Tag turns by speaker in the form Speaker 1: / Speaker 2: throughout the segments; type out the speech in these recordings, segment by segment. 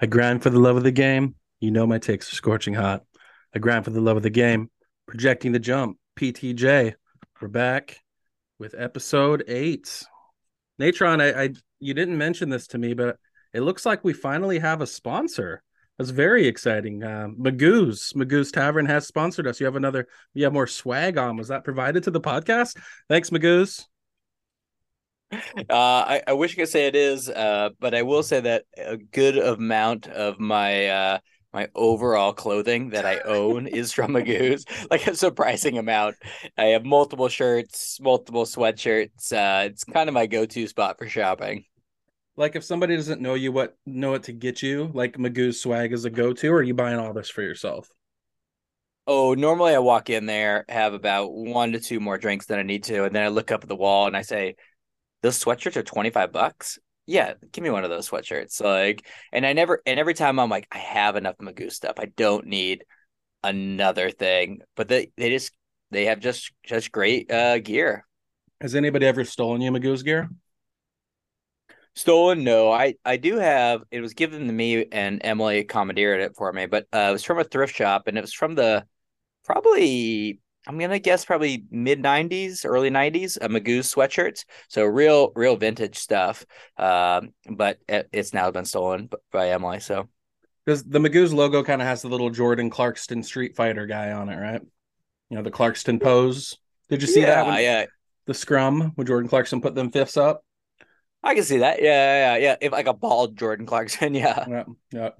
Speaker 1: I grind for the love of the game. You know my takes are scorching hot. I grind for the love of the game. Projecting the jump. PTJ. We're back with episode eight. Natron, I, I you didn't mention this to me, but it looks like we finally have a sponsor. That's very exciting. Uh, Magoo's Magoo's Tavern has sponsored us. You have another. You have more swag on. Was that provided to the podcast? Thanks, Magoo's.
Speaker 2: Uh, I, I wish I could say it is, uh, but I will say that a good amount of my uh, my overall clothing that I own is from Magoo's, like a surprising amount. I have multiple shirts, multiple sweatshirts. Uh, it's kind of my go-to spot for shopping.
Speaker 1: Like if somebody doesn't know you what know what to get you, like Magoo's swag is a go-to, or are you buying all this for yourself?
Speaker 2: Oh, normally I walk in there, have about one to two more drinks than I need to, and then I look up at the wall and I say, those sweatshirts are 25 bucks. Yeah, give me one of those sweatshirts. Like, and I never, and every time I'm like, I have enough Magoo stuff. I don't need another thing. But they, they just, they have just, just great uh, gear.
Speaker 1: Has anybody ever stolen you Magoo's gear?
Speaker 2: Stolen? No, I, I do have. It was given to me, and Emily commandeered it for me. But uh, it was from a thrift shop, and it was from the probably I'm gonna guess probably mid '90s, early '90s, a Magoo sweatshirt. So real, real vintage stuff. Um, but it, it's now been stolen by Emily. So
Speaker 1: because the Magoo's logo kind of has the little Jordan Clarkson Street Fighter guy on it, right? You know the Clarkson pose. Did you see
Speaker 2: yeah,
Speaker 1: that? When,
Speaker 2: yeah,
Speaker 1: the scrum when Jordan Clarkson put them fifths up.
Speaker 2: I can see that. Yeah, yeah, yeah. If like a bald Jordan Clarkson, yeah.
Speaker 1: Yeah, yeah.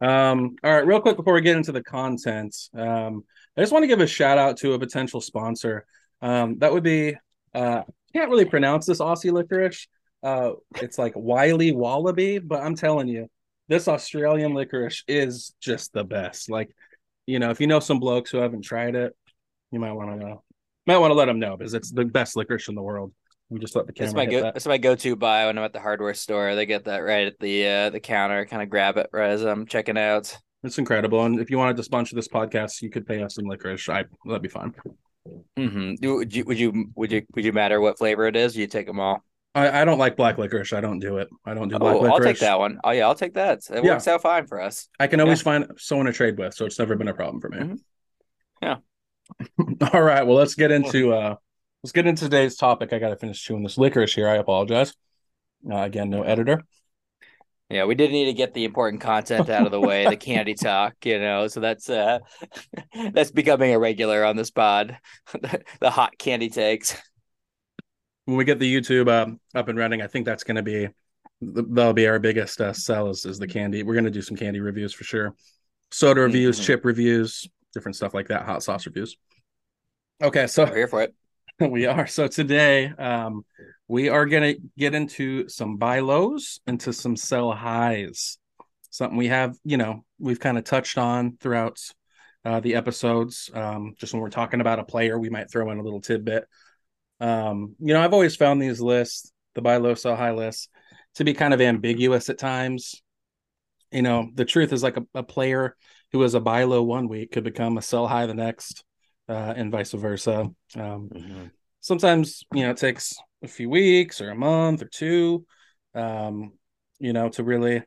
Speaker 1: Um, all right, real quick before we get into the content, um, I just want to give a shout out to a potential sponsor. Um, that would be uh can't really pronounce this Aussie licorice. Uh it's like Wiley Wallaby, but I'm telling you, this Australian licorice is just the best. Like, you know, if you know some blokes who haven't tried it, you might want to know. Might want to let them know because it's the best licorice in the world. We just let the camera.
Speaker 2: That's my
Speaker 1: hit
Speaker 2: go.
Speaker 1: that.
Speaker 2: That's my go-to buy when I'm at the hardware store. They get that right at the uh, the counter. Kind of grab it right as I'm checking out.
Speaker 1: It's incredible. And if you wanted to sponsor this podcast, you could pay us some licorice. I that'd be fine.
Speaker 2: Mm-hmm. Would you would you would you would you matter what flavor it is? You take them all.
Speaker 1: I, I don't like black licorice. I don't do it. I don't do black
Speaker 2: Oh,
Speaker 1: licorice.
Speaker 2: I'll take that one. Oh yeah, I'll take that. It
Speaker 1: Yeah.
Speaker 2: works out fine for us.
Speaker 1: I can always find someone to trade with, so it's never been a problem for me.
Speaker 2: Mhm. Yeah.
Speaker 1: All right. Well, let's get into uh let's get into today's topic. I gotta finish chewing this licorice here. I apologize. Uh, again, no editor.
Speaker 2: Yeah, we did need to get the important content out of the way, the candy talk, you know. So that's uh that's becoming a regular on this pod. the hot candy takes.
Speaker 1: When we get the YouTube uh, up and running, I think that's gonna be that'll be our biggest uh, sell is, is the candy. We're gonna do some candy reviews for sure. Soda reviews,
Speaker 2: Mhm.
Speaker 1: chip reviews, different stuff like that, hot sauce reviews. Okay, so
Speaker 2: We're here for it.
Speaker 1: we are. So today, um, we are gonna get into some buy lows, into some sell highs. Something we have, you know, we've kind of touched on throughout uh, the episodes. Um, just when we're talking about a player, we might throw in a little tidbit. Um, you know, I've always found these lists, the buy low, sell high lists, to be kind of ambiguous at times. You know, the truth is like a, a player who is a buy low one week could become a sell high the next, uh, and vice versa. Um, sometimes you know it takes a few weeks or a month or two um you know to really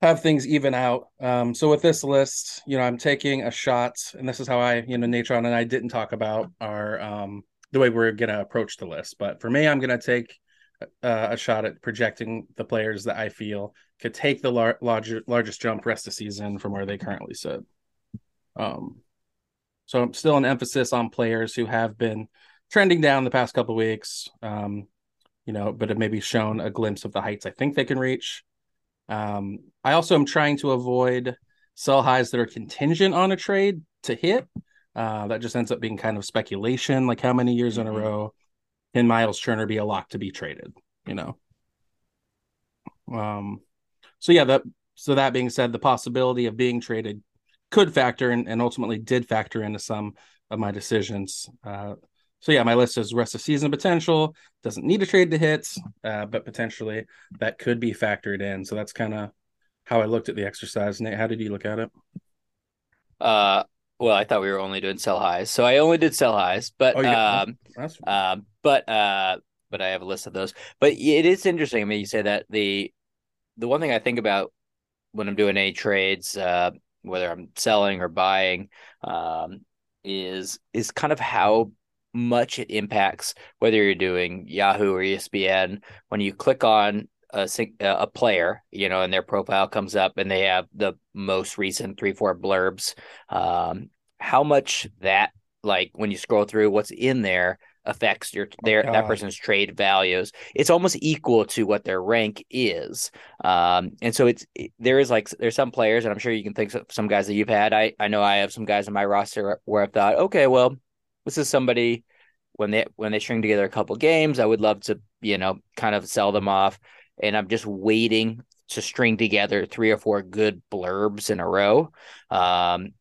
Speaker 1: have things even out. Um so with this list you know i'm taking a shot and this is how i you know natron and i didn't talk about our um the way we're gonna approach the list. But for me i'm gonna take uh, a shot at projecting the players that i feel could take the lar- larger, largest jump rest of season from where they currently sit. Um so I'm still an emphasis on players who have been trending down the past couple weeks. Um, you know, but have maybe shown a glimpse of the heights I think they can reach. Um, I also am trying to avoid sell highs that are contingent on a trade to hit. Uh, that just ends up being kind of speculation, like how many years in a
Speaker 2: Mhm.
Speaker 1: row can Miles Turner be a lock to be traded? You know. Um, so yeah, that so that being said, the possibility of being traded could factor in and ultimately did factor into some of my decisions. Uh, so yeah, my list is rest of season potential. Doesn't need a trade to hit, uh, but potentially that could be factored in. So that's kind of how I looked at the exercise. Nate, how did you look at it?
Speaker 2: Uh well, I thought we were only doing sell highs. So I only did sell highs, but
Speaker 1: Oh, got-
Speaker 2: um
Speaker 1: That's
Speaker 2: Um, but uh, but I have a list of those. But it is interesting. I mean, you say that the the one thing I think about when I'm doing any trades, uh, whether I'm selling or buying, um, is is kind of how much it impacts whether you're doing Yahoo or ESPN. When you click on a a player, you know, and their profile comes up and they have the most recent three four blurbs. Um, how much that like when you scroll through what's in there affects your their oh, that person's trade values. It's almost equal to what their rank is. Um, and so it's it, there is like there's some players, and I'm sure you can think of some guys that you've had. I I know I have some guys in my roster where I've thought, okay, well, this is somebody when they when they string together a couple games, I would love to you know kind of sell them off, and I'm just waiting to string together three or four good blurbs in a row. Um,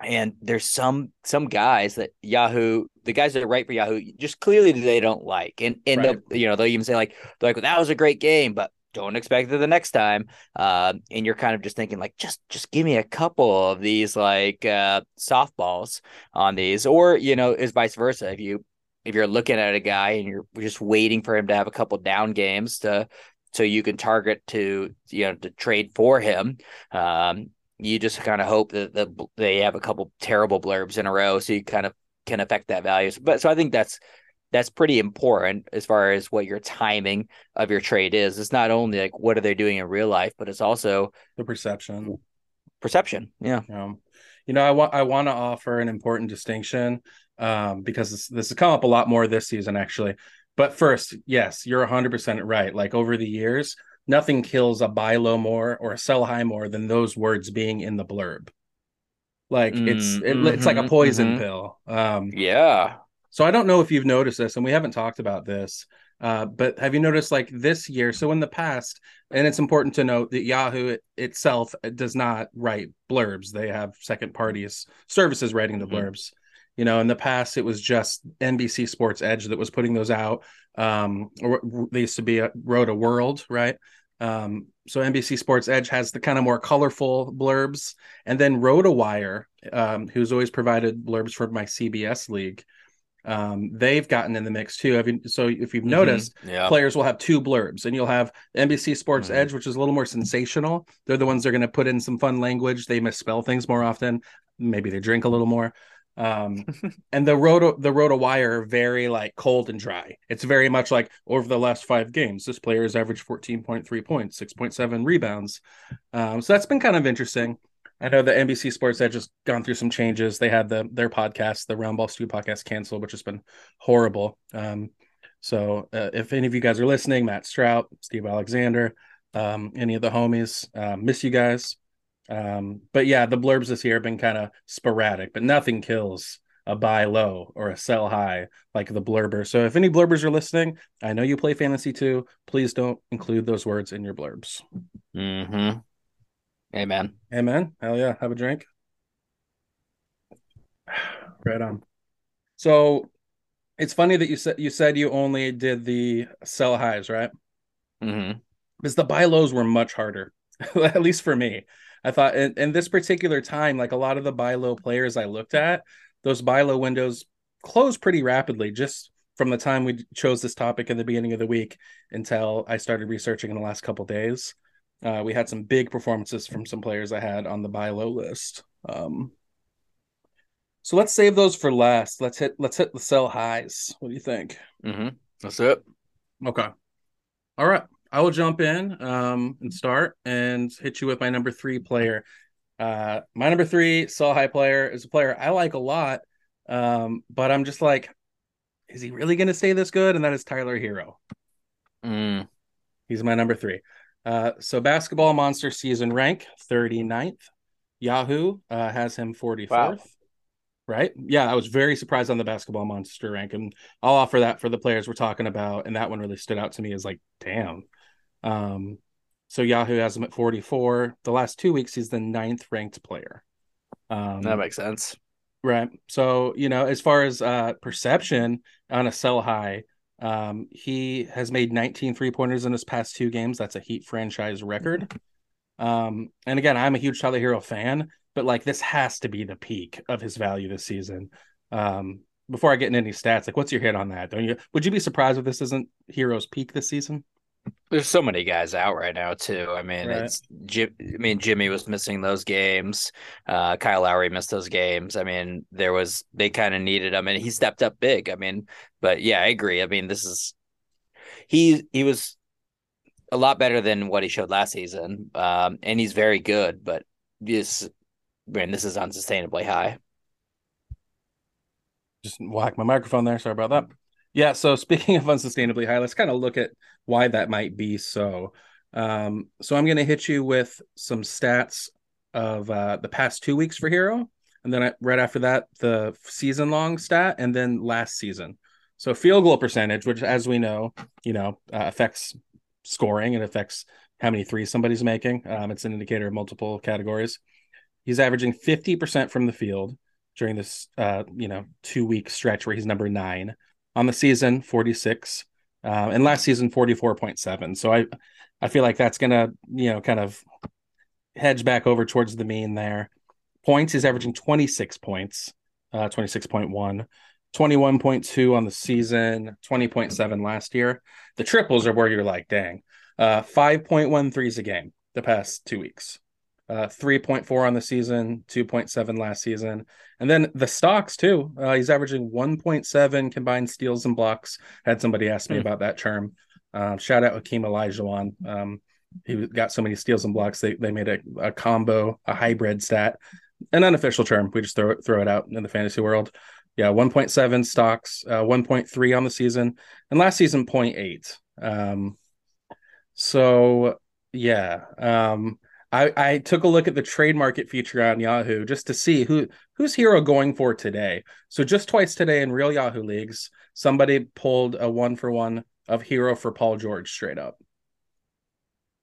Speaker 2: and there's some some guys that Yahoo, the guys that write for Yahoo, just clearly they don't like, and and right. you know they'll even say like they're like well, that was a great game, but don't expect it the next time. Uh, and you're kind of just thinking like just just give me a couple of these like uh, softballs on these, or you know is vice versa. If you if you're looking at a guy and you're just waiting for him to have a couple down games to so you can target to you know to trade for him. Um, you just kind of hope that the, they have a couple terrible blurbs in a row, so you kind of can affect that value. But so I think that's that's pretty important as far as what your timing of your trade is. It's not only like what are they doing in real life, but it's also
Speaker 1: the perception.
Speaker 2: Perception, yeah.
Speaker 1: Um, you know, I want I want to offer an important distinction um, because this, this has come up a lot more this season, actually. But first, yes, you're 100% right. Like over the years, nothing kills a buy low more or a sell high more than those words being in the blurb. Like mm, it's it, mm-hmm, it's like a mm-hmm, poison mm-hmm. pill. Um,
Speaker 2: yeah.
Speaker 1: So I don't know if you've noticed this, and we haven't talked about this. Uh, but have you noticed like this year? So in the past, and it's important to note that Yahoo it, itself does not write blurbs. They have second parties services writing the mm-hmm. blurbs. You know, in the past, it was just NBC Sports Edge that was putting those out. Um, or they used to be a Roto-World, right? Um, so NBC Sports Edge has the kind of more colorful blurbs, and then RotoWire, um, who's always provided blurbs for my CBS league, um, they've gotten in the mix too. You, so if you've mm-hmm. noticed, yeah. players will have two blurbs, and you'll have NBC Sports mm-hmm. Edge, which is a little more sensational. They're the ones that are going to put in some fun language. They misspell things more often. Maybe they drink a little more um and the roto the RotoWire very like cold and dry it's very much like over the last five games this player has averaged 14.3 points 6.7 rebounds um so that's been kind of interesting i know the nbc sports edge just gone through some changes they had the their podcast the roundball stew podcast canceled which has been horrible um so uh, if any of you guys are listening matt stroup steve alexander um any of the homies uh, miss you guys um, but yeah, the blurbs this year have been kind of sporadic, but nothing kills a buy low or a sell high like the blurber. So if any blurbers are listening, I know you play fantasy too. Please don't include those words in your blurbs.
Speaker 2: Mm-hmm. Amen.
Speaker 1: Amen. Hell yeah. Have a drink. Right on. So it's funny that you said you said you only did the sell highs, right?
Speaker 2: Mm-hmm.
Speaker 1: Because the buy lows were much harder, at least for me. I thought in, in this particular time, like a lot of the buy low players I looked at, those buy low windows closed pretty rapidly just from the time we chose this topic in the beginning of the week until I started researching in the last couple days. Uh, we had some big performances from some players I had on the buy low list. Um, so let's save those for last. Let's hit let's hit the sell highs. What do you think?
Speaker 2: Mm-hmm. That's it.
Speaker 1: Okay. All right. I will jump in um, and start and hit you with my number three player. Uh, my number three sell high player is a player I like a lot, um, but I'm just like, is he really going to stay this good? And that is Tyler Herro.
Speaker 2: Mm.
Speaker 1: He's my number three. Uh, so basketball monster season rank 39th. Yahoo uh, has him 44th. Wow. Right? Yeah, I was very surprised on the basketball monster rank, and I'll offer that for the players we're talking about. And that one really stood out to me as like, damn, um, so Yahoo has him at 44. The last two weeks, he's the ninth ranked player.
Speaker 2: Um, that makes sense.
Speaker 1: Right. So, you know, as far as uh, perception on a sell high, um, he has made 19 three pointers in his past two games. That's a Heat franchise record. Um, and again, I'm a huge Tyler Herro fan, but like this has to be the peak of his value this season. Um, before I get into any stats, like what's your hit on that? Don't you? Would you be surprised if this isn't Herro's peak this season?
Speaker 2: There's so many guys out right now too. I mean, right. it's Jim. I mean, Jimmy was missing those games. Uh, Kyle Lowry missed those games. I mean, there was they kind of needed him, and he stepped up big. I mean, but yeah, I agree. I mean, this is he he was a lot better than what he showed last season, um, and he's very good. But this, man, this is unsustainably high.
Speaker 1: Just whack my microphone there. Sorry about that. Yeah. So speaking of unsustainably high, let's kind of look at why that might be so. Um, so I'm going to hit you with some stats of uh, the past two weeks for Herro, and then I, right after that, the season long stat, and then last season. So field goal percentage, which as we know, you know, uh, affects scoring and affects how many threes somebody's making. Um, it's an indicator of multiple categories. He's averaging 50% from the field during this, uh, you know, two week stretch where he's number nine on the season, 46, uh, and last season 44.7. So I, I feel like that's gonna, you know, kind of hedge back over towards the mean there. Points is averaging 26 points, uh, 26.1. 21.2 on the season, 20.7 last year. The triples are where you're like, dang, uh, 5.1 threes a game the past two weeks, uh, 3.4 on the season, 2.7 last season. And then the stocks too. Uh, he's averaging 1.7 combined steals and blocks. Had somebody ask me mm. about that term. Uh, shout out Hakeem Olajuwon. Um, he got so many steals and blocks. They, they made a, a combo, a hybrid stat, an unofficial term. We just throw, throw it out in the fantasy world yeah 1.7 stocks uh, 1.3 on the season and last season 0.8 um so yeah um I, I took a look at the trade market feature on Yahoo just to see who who's herro going for today. So just twice today in real Yahoo leagues, somebody pulled a one for one of herro for Paul George straight up.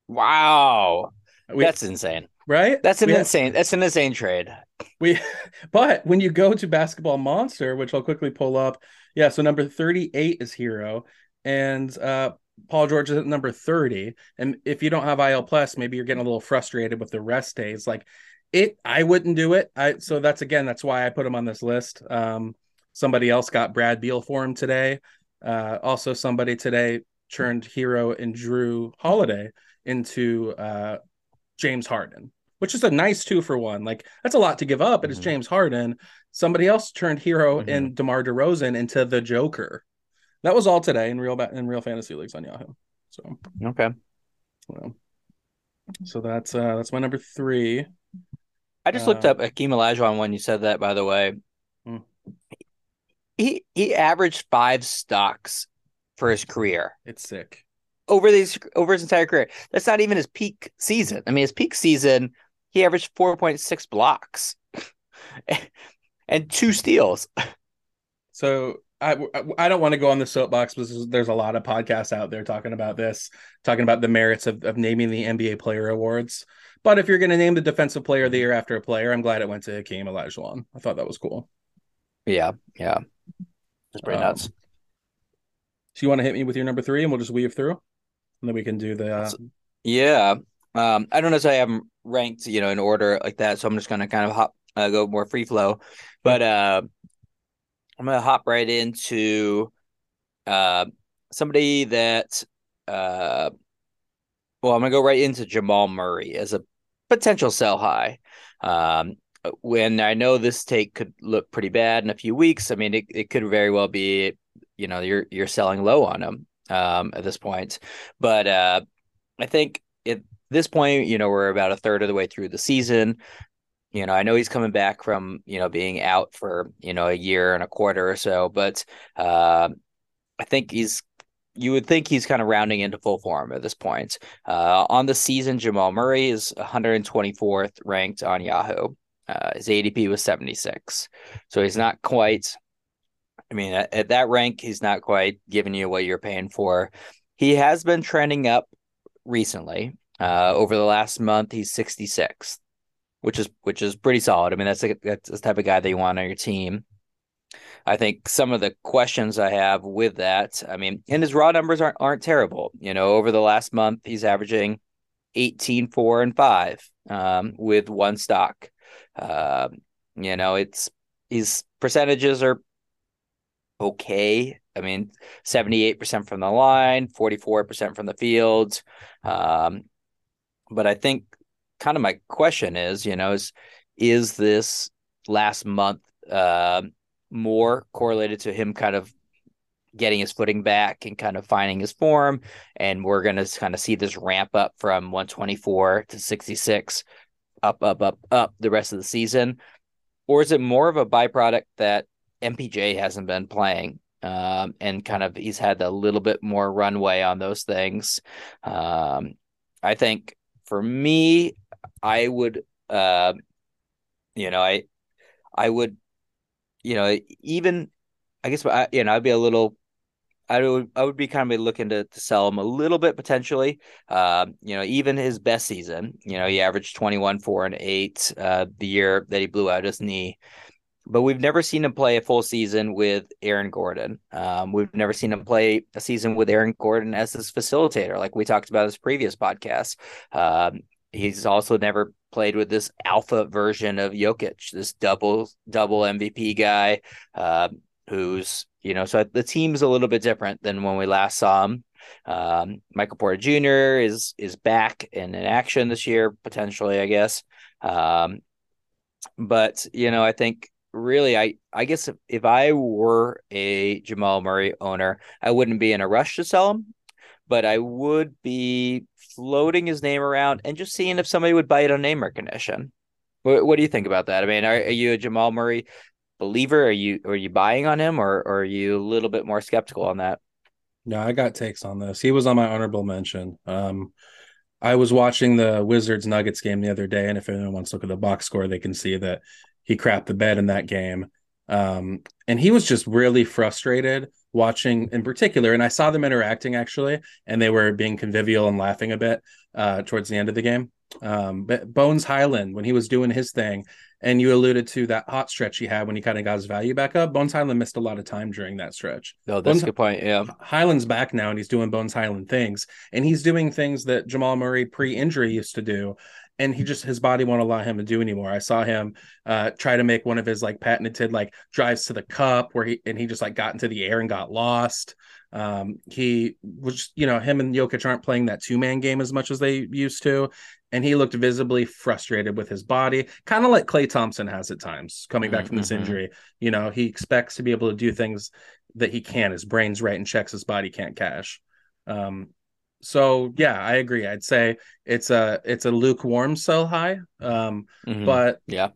Speaker 2: Wow, we, that's insane
Speaker 1: right?
Speaker 2: That's an we insane. Have, that's an insane trade.
Speaker 1: We, but when you go to Basketball Monster, which I'll quickly pull up, yeah. So number thirty-eight is herro. and uh, Paul George is at number thirty. And if you don't have IL Plus, maybe you're getting a little frustrated with the rest days. Like it, I wouldn't do it. I so that's again that's why I put him on this list. Um, somebody else got Brad Beal for him today. Uh, also, somebody today turned Herro and Jrue Holiday into uh, James Harden which is a nice two for one. Like that's a lot to give up, but mm-hmm. it's James Harden. Somebody else turned Herro mm-hmm. and DeMar DeRozan into the Joker. That was all today in real in real fantasy leagues on Yahoo. So
Speaker 2: okay,
Speaker 1: well, so that's uh that's my number three.
Speaker 2: I just uh, looked up Hakeem Olajuwon when you said that. By the way, mm. he he averaged five stocks for his career.
Speaker 1: It's sick
Speaker 2: over these over his entire career. That's not even his peak season. I mean, his peak season he averaged 4.6 blocks and two steals.
Speaker 1: So I, I don't want to go on the soapbox because there's a lot of podcasts out there talking about this, talking about the merits of, of naming the NBA Player Awards. But if you're going to name the Defensive Player of the Year after a player, I'm glad it went to Hakeem Olajuwon. I thought that was cool.
Speaker 2: Yeah, yeah, it's pretty um, nuts. So
Speaker 1: you want to hit me with your number three, and we'll just weave through, and then we can do the. Uh...
Speaker 2: Yeah, um, I don't know if I have them ranked, you know, in order like that. So I'm just gonna kind of hop, uh, go more free flow. But uh, I'm gonna hop right into uh somebody that uh, well, I'm gonna go right into Jamal Murray as a potential sell high. Um, when I know this take could look pretty bad in a few weeks, I mean, it, it could very well be, you know, you're you're selling low on him um, at this point. But uh, I think at this point, you know, we're about a third of the way through the season. You know, I know he's coming back from, you know, being out for, you know, a year and a quarter or so, but uh, I think he's you would think he's kind of rounding into full form at this point. Uh, on the season, Jamal Murray is 124th ranked on Yahoo. Uh, his ADP was 76. So he's not quite, I mean, at, at, that rank, he's not quite giving you what you're paying for. He has been trending up recently. Uh, over the last month, he's 66th, which is which is pretty solid. I mean, that's a, that's the type of guy that you want on your team. I think some of the questions I have with that, I mean, and his raw numbers aren't aren't terrible. You know, over the last month, he's averaging 18, 4, and 5 um, with one stock. Uh, you know, it's his percentages are okay. I mean, 78% from the line, 44% from the field. Um, but I think kind of my question is, you know, is is this last month uh, more correlated to him kind of getting his footing back and kind of finding his form. And we're going to kind of see this ramp up from 124 to 66, up, up, up, up the rest of the season. Or is it more of a byproduct that MPJ hasn't been playing? Um, and kind of he's had a little bit more runway on those things. Um, I think for me, I would, uh, you know, I, I would, you know, even I guess I, you know I'd be a little I would I would be kind of looking to, to sell him a little bit potentially. Um, you know, even his best season, you know, he averaged 21, 4, and 8 uh, the year that he blew out his knee. But we've never seen him play a full season with Aaron Gordon. Um, we've never seen him play a season with Aaron Gordon as his facilitator, like we talked about in this previous podcast. Um, he's also never played with this alpha version of Jokic, this double double MVP guy. Uh, who's you know so the team's a little bit different than when we last saw him. Um, Michael Porter Jr. is is back and in action this year potentially, I guess. Um, but you know, I think really, I I guess if, if I were a Jamal Murray owner, I wouldn't be in a rush to sell him, but I would be floating his name around and just seeing if somebody would bite on name recognition. What, what do you think about that? I mean, are, are you a Jamal Murray believer? Are you are you buying on him, or, or are you a little bit more skeptical on that?
Speaker 1: No, I got takes on this. He was on my honorable mention. Um, I was watching the Wizards Nuggets game the other day, and if anyone wants to look at the box score, they can see that he crapped the bed in that game. Um, and he was just really frustrated watching in particular. And I saw them interacting actually, and they were being convivial and laughing a bit uh, towards the end of the game. Um, but Bones Hyland, when he was doing his thing, and you alluded to that hot stretch he had when he kind of got his value back up. Bones Hyland missed a lot of time during that stretch.
Speaker 2: No, that's
Speaker 1: Bones,
Speaker 2: a good point. Yeah.
Speaker 1: Hyland's back now and he's doing Bones Hyland things. And he's doing things that Jamal Murray pre injury used to do. And he just his body won't allow him to do anymore. I saw him uh, try to make one of his like patented like drives to the cup where he and he just like got into the air and got lost. Um, he was, you know, him and Jokic aren't playing that two man game as much as they used to and he looked visibly frustrated with his body, kind of like Klay Thompson has at times coming back mm-hmm. from this mm-hmm. injury. You know, he expects to be able to do things that he can. His brain's right and checks his body can't cash. Um, so yeah, I agree. I'd say it's a it's a lukewarm sell high. Um, mm-hmm. but
Speaker 2: yeah,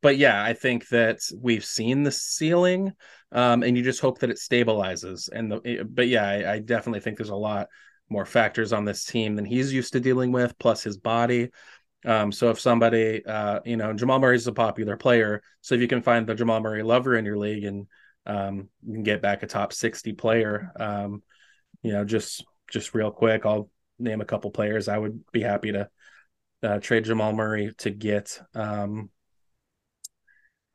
Speaker 1: but yeah, I think that we've seen the ceiling, um, and you just hope that it stabilizes. And the but yeah, I, I definitely think there's a lot more factors on this team than he's used to dealing with, plus his body. Um, so if somebody, uh, you know, Jamal Murray's a popular player, so if you can find the Jamal Murray lover in your league and um, you can get back a top sixty player, um, you know, just just real quick, I'll name a couple players I would be happy to uh, trade Jamal Murray to get. Um,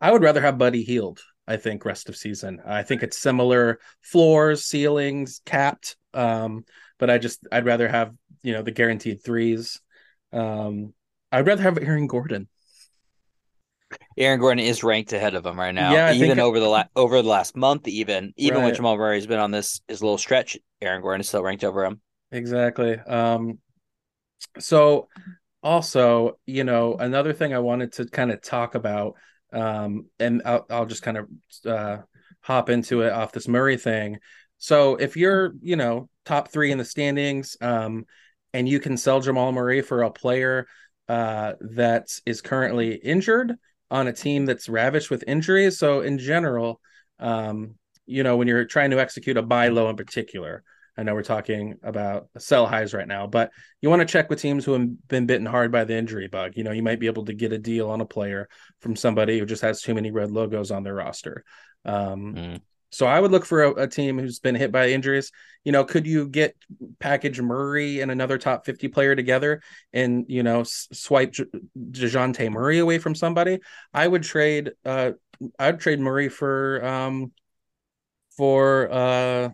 Speaker 1: I would rather have Buddy Hield. I think rest of season. I think it's similar floors, ceilings, capped. Um, but I just I'd rather have you know the guaranteed threes. Um, I'd rather have Aaron Gordon.
Speaker 2: Aaron Gordon is ranked ahead of him right now. Yeah, even over the la- over the last month, even even right. when Jamal Murray has been on this his little stretch, Aaron Gordon is still ranked over him.
Speaker 1: Exactly. Um, so also, you know, another thing I wanted to kind of talk about, um, and I'll, I'll just kind of uh, hop into it off this Murray thing. So if you're, you know, top three in the standings, um, and you can sell Jamal Murray for a player uh, that is currently injured on a team that's ravished with injuries. So in general, um, you know, when you're trying to execute a buy low in particular, I know we're talking about sell highs right now, but you want to check with teams who have been bitten hard by the injury bug. You know, you might be able to get a deal on a player from somebody who just has too many red logos on their roster. Um, mm. So I would look for a, a, team who's been hit by injuries. You know, could you get package Murray and another top 50 player together and, you know, s- swipe J- DeJounte Murray away from somebody? I would trade, uh, I'd trade Murray for, um, for, uh,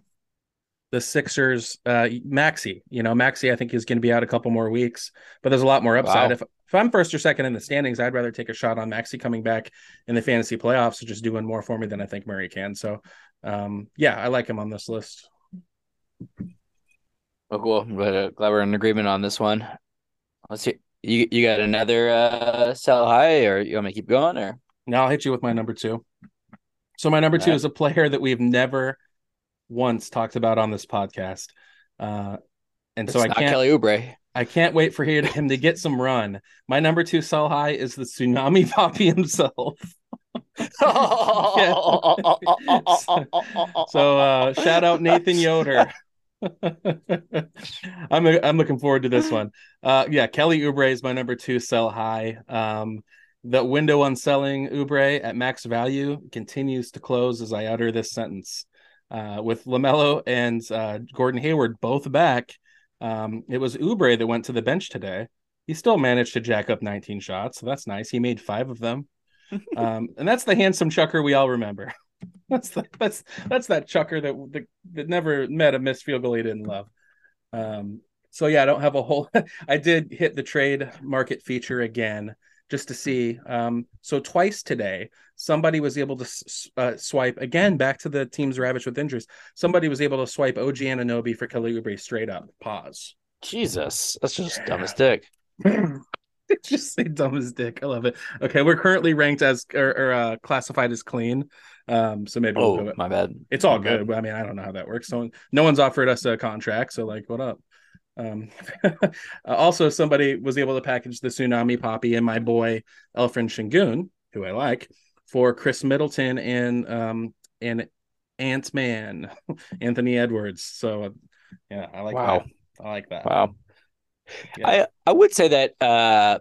Speaker 1: the Sixers, uh, Maxey. You know, Maxey, I think is going to be out a couple more weeks, but there's a lot more upside.
Speaker 2: Wow.
Speaker 1: If if I'm first or second in the standings, I'd rather take a shot on Maxey coming back in the fantasy playoffs, just doing more for me than I think Murray can. So, um, yeah, I like him on this list.
Speaker 2: Oh, cool. But uh, glad we're in agreement on this one. Let's see. You you got another uh sell high, or you want me to keep going, or
Speaker 1: Now I'll hit you with my number two. So my number two
Speaker 2: Alright.
Speaker 1: is a player that we've never once talked about on this podcast. Uh, and
Speaker 2: it's
Speaker 1: so I can't
Speaker 2: Kelly Oubre.
Speaker 1: I can't wait for him to get some run. My number two sell high is the tsunami Papi himself. So uh, shout out Nathan Yoder. I'm I'm looking forward to this one. Uh, yeah, Kelly Oubre is my number two sell high. Um, the window on selling Oubre at max value continues to close as I utter this sentence. Uh, with LaMelo and uh, Gordon Hayward both back, um, it was Oubre that went to the bench today. He still managed to jack up 19 shots, so that's nice. He made five of them, um, and that's the handsome chucker we all remember. That's the, that's that's that chucker that, that that never met a missed field goal he didn't love. Um, so yeah, I don't have a whole. I did hit the trade market feature again just to see. Um, so twice today, somebody was able to s- uh, swipe again back to the teams ravaged with injuries. Somebody was able to swipe OG Anunoby for Kelly Oubre straight up. Pause.
Speaker 2: Jesus, that's just dumb as dick.
Speaker 1: just say dumb as dick. I love it. Okay, we're currently ranked as or, or uh, classified as clean. Um, so maybe we'll
Speaker 2: Oh,
Speaker 1: go.
Speaker 2: my bad.
Speaker 1: It's all
Speaker 2: My
Speaker 1: good. But I mean, I don't know how that works. So no one's offered us a contract. So like, what up? Um, also, somebody was able to package the tsunami Papi and my boy Alperen Sengun, who I like, for Khris Middleton and um and Ant Man, Anthony Edwards. So yeah, I like
Speaker 2: Wow.
Speaker 1: that. I like that.
Speaker 2: Wow.
Speaker 1: Yeah.
Speaker 2: I I would say that uh,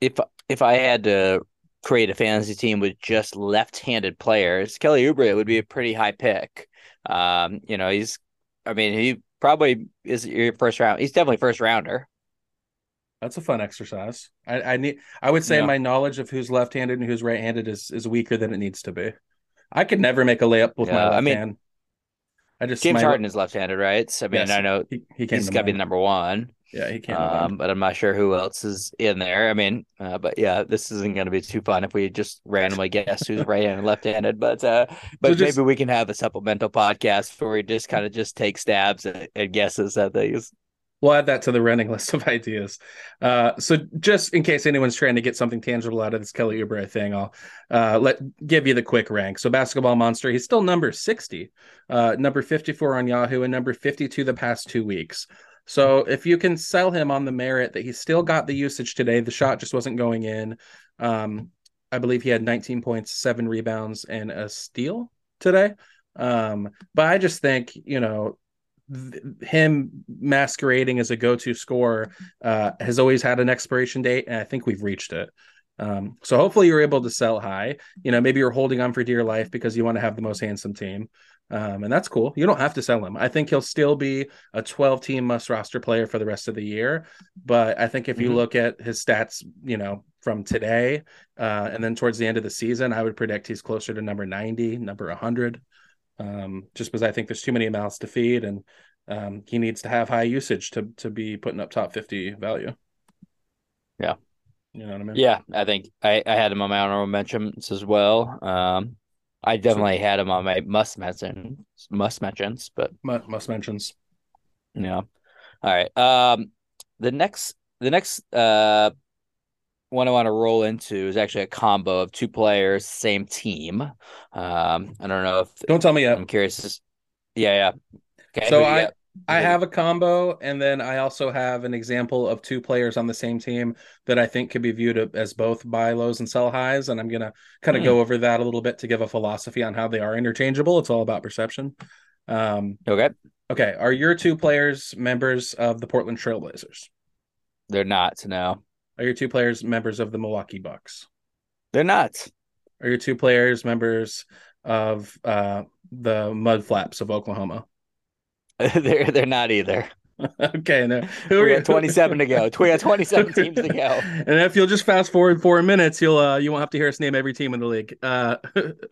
Speaker 2: if if I had to create a fantasy team with just left-handed players, Kelly Oubre would be a pretty high pick. Um, you know, he's I mean, he probably is your first round. He's definitely first rounder.
Speaker 1: That's a fun exercise. I, I need. I would say
Speaker 2: Yeah.
Speaker 1: my knowledge of who's left-handed and who's right-handed is is weaker than it needs to be. I could never make a layup with my left
Speaker 2: I mean,
Speaker 1: hand. I just
Speaker 2: James
Speaker 1: my,
Speaker 2: Harden is left-handed, right? So, I mean,
Speaker 1: Yes.
Speaker 2: I know
Speaker 1: He, he
Speaker 2: he's got to be
Speaker 1: the
Speaker 2: number one.
Speaker 1: Yeah, he can't.
Speaker 2: Um, but I'm not sure who else is in there. I mean, uh, but yeah, this isn't going to be too fun if we just randomly guess who's right-handed and left-handed. But uh, but
Speaker 1: just-
Speaker 2: maybe we can have a supplemental podcast where we just kind of just take stabs at, at guesses at these.
Speaker 1: We'll add that to the running list of ideas. Uh, so just in case anyone's trying to get something tangible out of this Kelly Oubre thing, I'll uh, let give you the quick rank. So Basketball Monster, he's still number 60, uh, number 54 on Yahoo, and number 52 the past two weeks. So if you can sell him on the merit that he still got the usage today, the shot just wasn't going in. Um, I believe he had 19 points, seven rebounds, and a steal today. Um, but I just think, you know, th- him masquerading as a go-to scorer uh, has always had an expiration date, and I think we've reached it. Um, so hopefully you're able to sell high. You know, maybe you're holding on for dear life because you want to have the most handsome team, um, and that's cool. You don't have to sell him. I think he'll still be a 12-team must-roster player for the rest of the year. But I think if you
Speaker 2: Mhm.
Speaker 1: look at his stats, you know, from today uh, and then towards the end of the season, I would predict he's closer to number 90, number 100 um, just because I think there's too many mouths to feed, and um, he needs to have high usage to to be putting up top 50 value.
Speaker 2: Yeah.
Speaker 1: you know what I mean.
Speaker 2: Yeah, I think I, I had him on my honorable mentions as well. Um, I definitely had him on my must mention must mentions, but
Speaker 1: must mentions.
Speaker 2: Yeah. All right. Um, the next, the next, uh, one I want to roll into is actually a combo of two players, same team. Um, I don't know if
Speaker 1: Don't tell me yet.
Speaker 2: I'm curious. Yeah, yeah. Okay.
Speaker 1: So I-? I have a combo, and then I also have an example of two players on the same team that I think could be viewed as both buy lows and sell highs. And I'm gonna kind of
Speaker 2: Hmm.
Speaker 1: go over that a little bit to give a philosophy on how they are interchangeable. It's all about perception. Um,
Speaker 2: Okay.
Speaker 1: okay, are your two players members of the Portland Trailblazers?
Speaker 2: They're not. No,
Speaker 1: Are your two players members of the Milwaukee Bucks?
Speaker 2: they're not.
Speaker 1: Are your two players members of uh, the Mud Flaps of Oklahoma?
Speaker 2: they're they're not either.
Speaker 1: okay, now who
Speaker 2: We got 27 to go. We got 27 teams to go.
Speaker 1: And if you'll just fast forward four minutes, you'll uh, you won't have to hear us name every team in the league. Uh,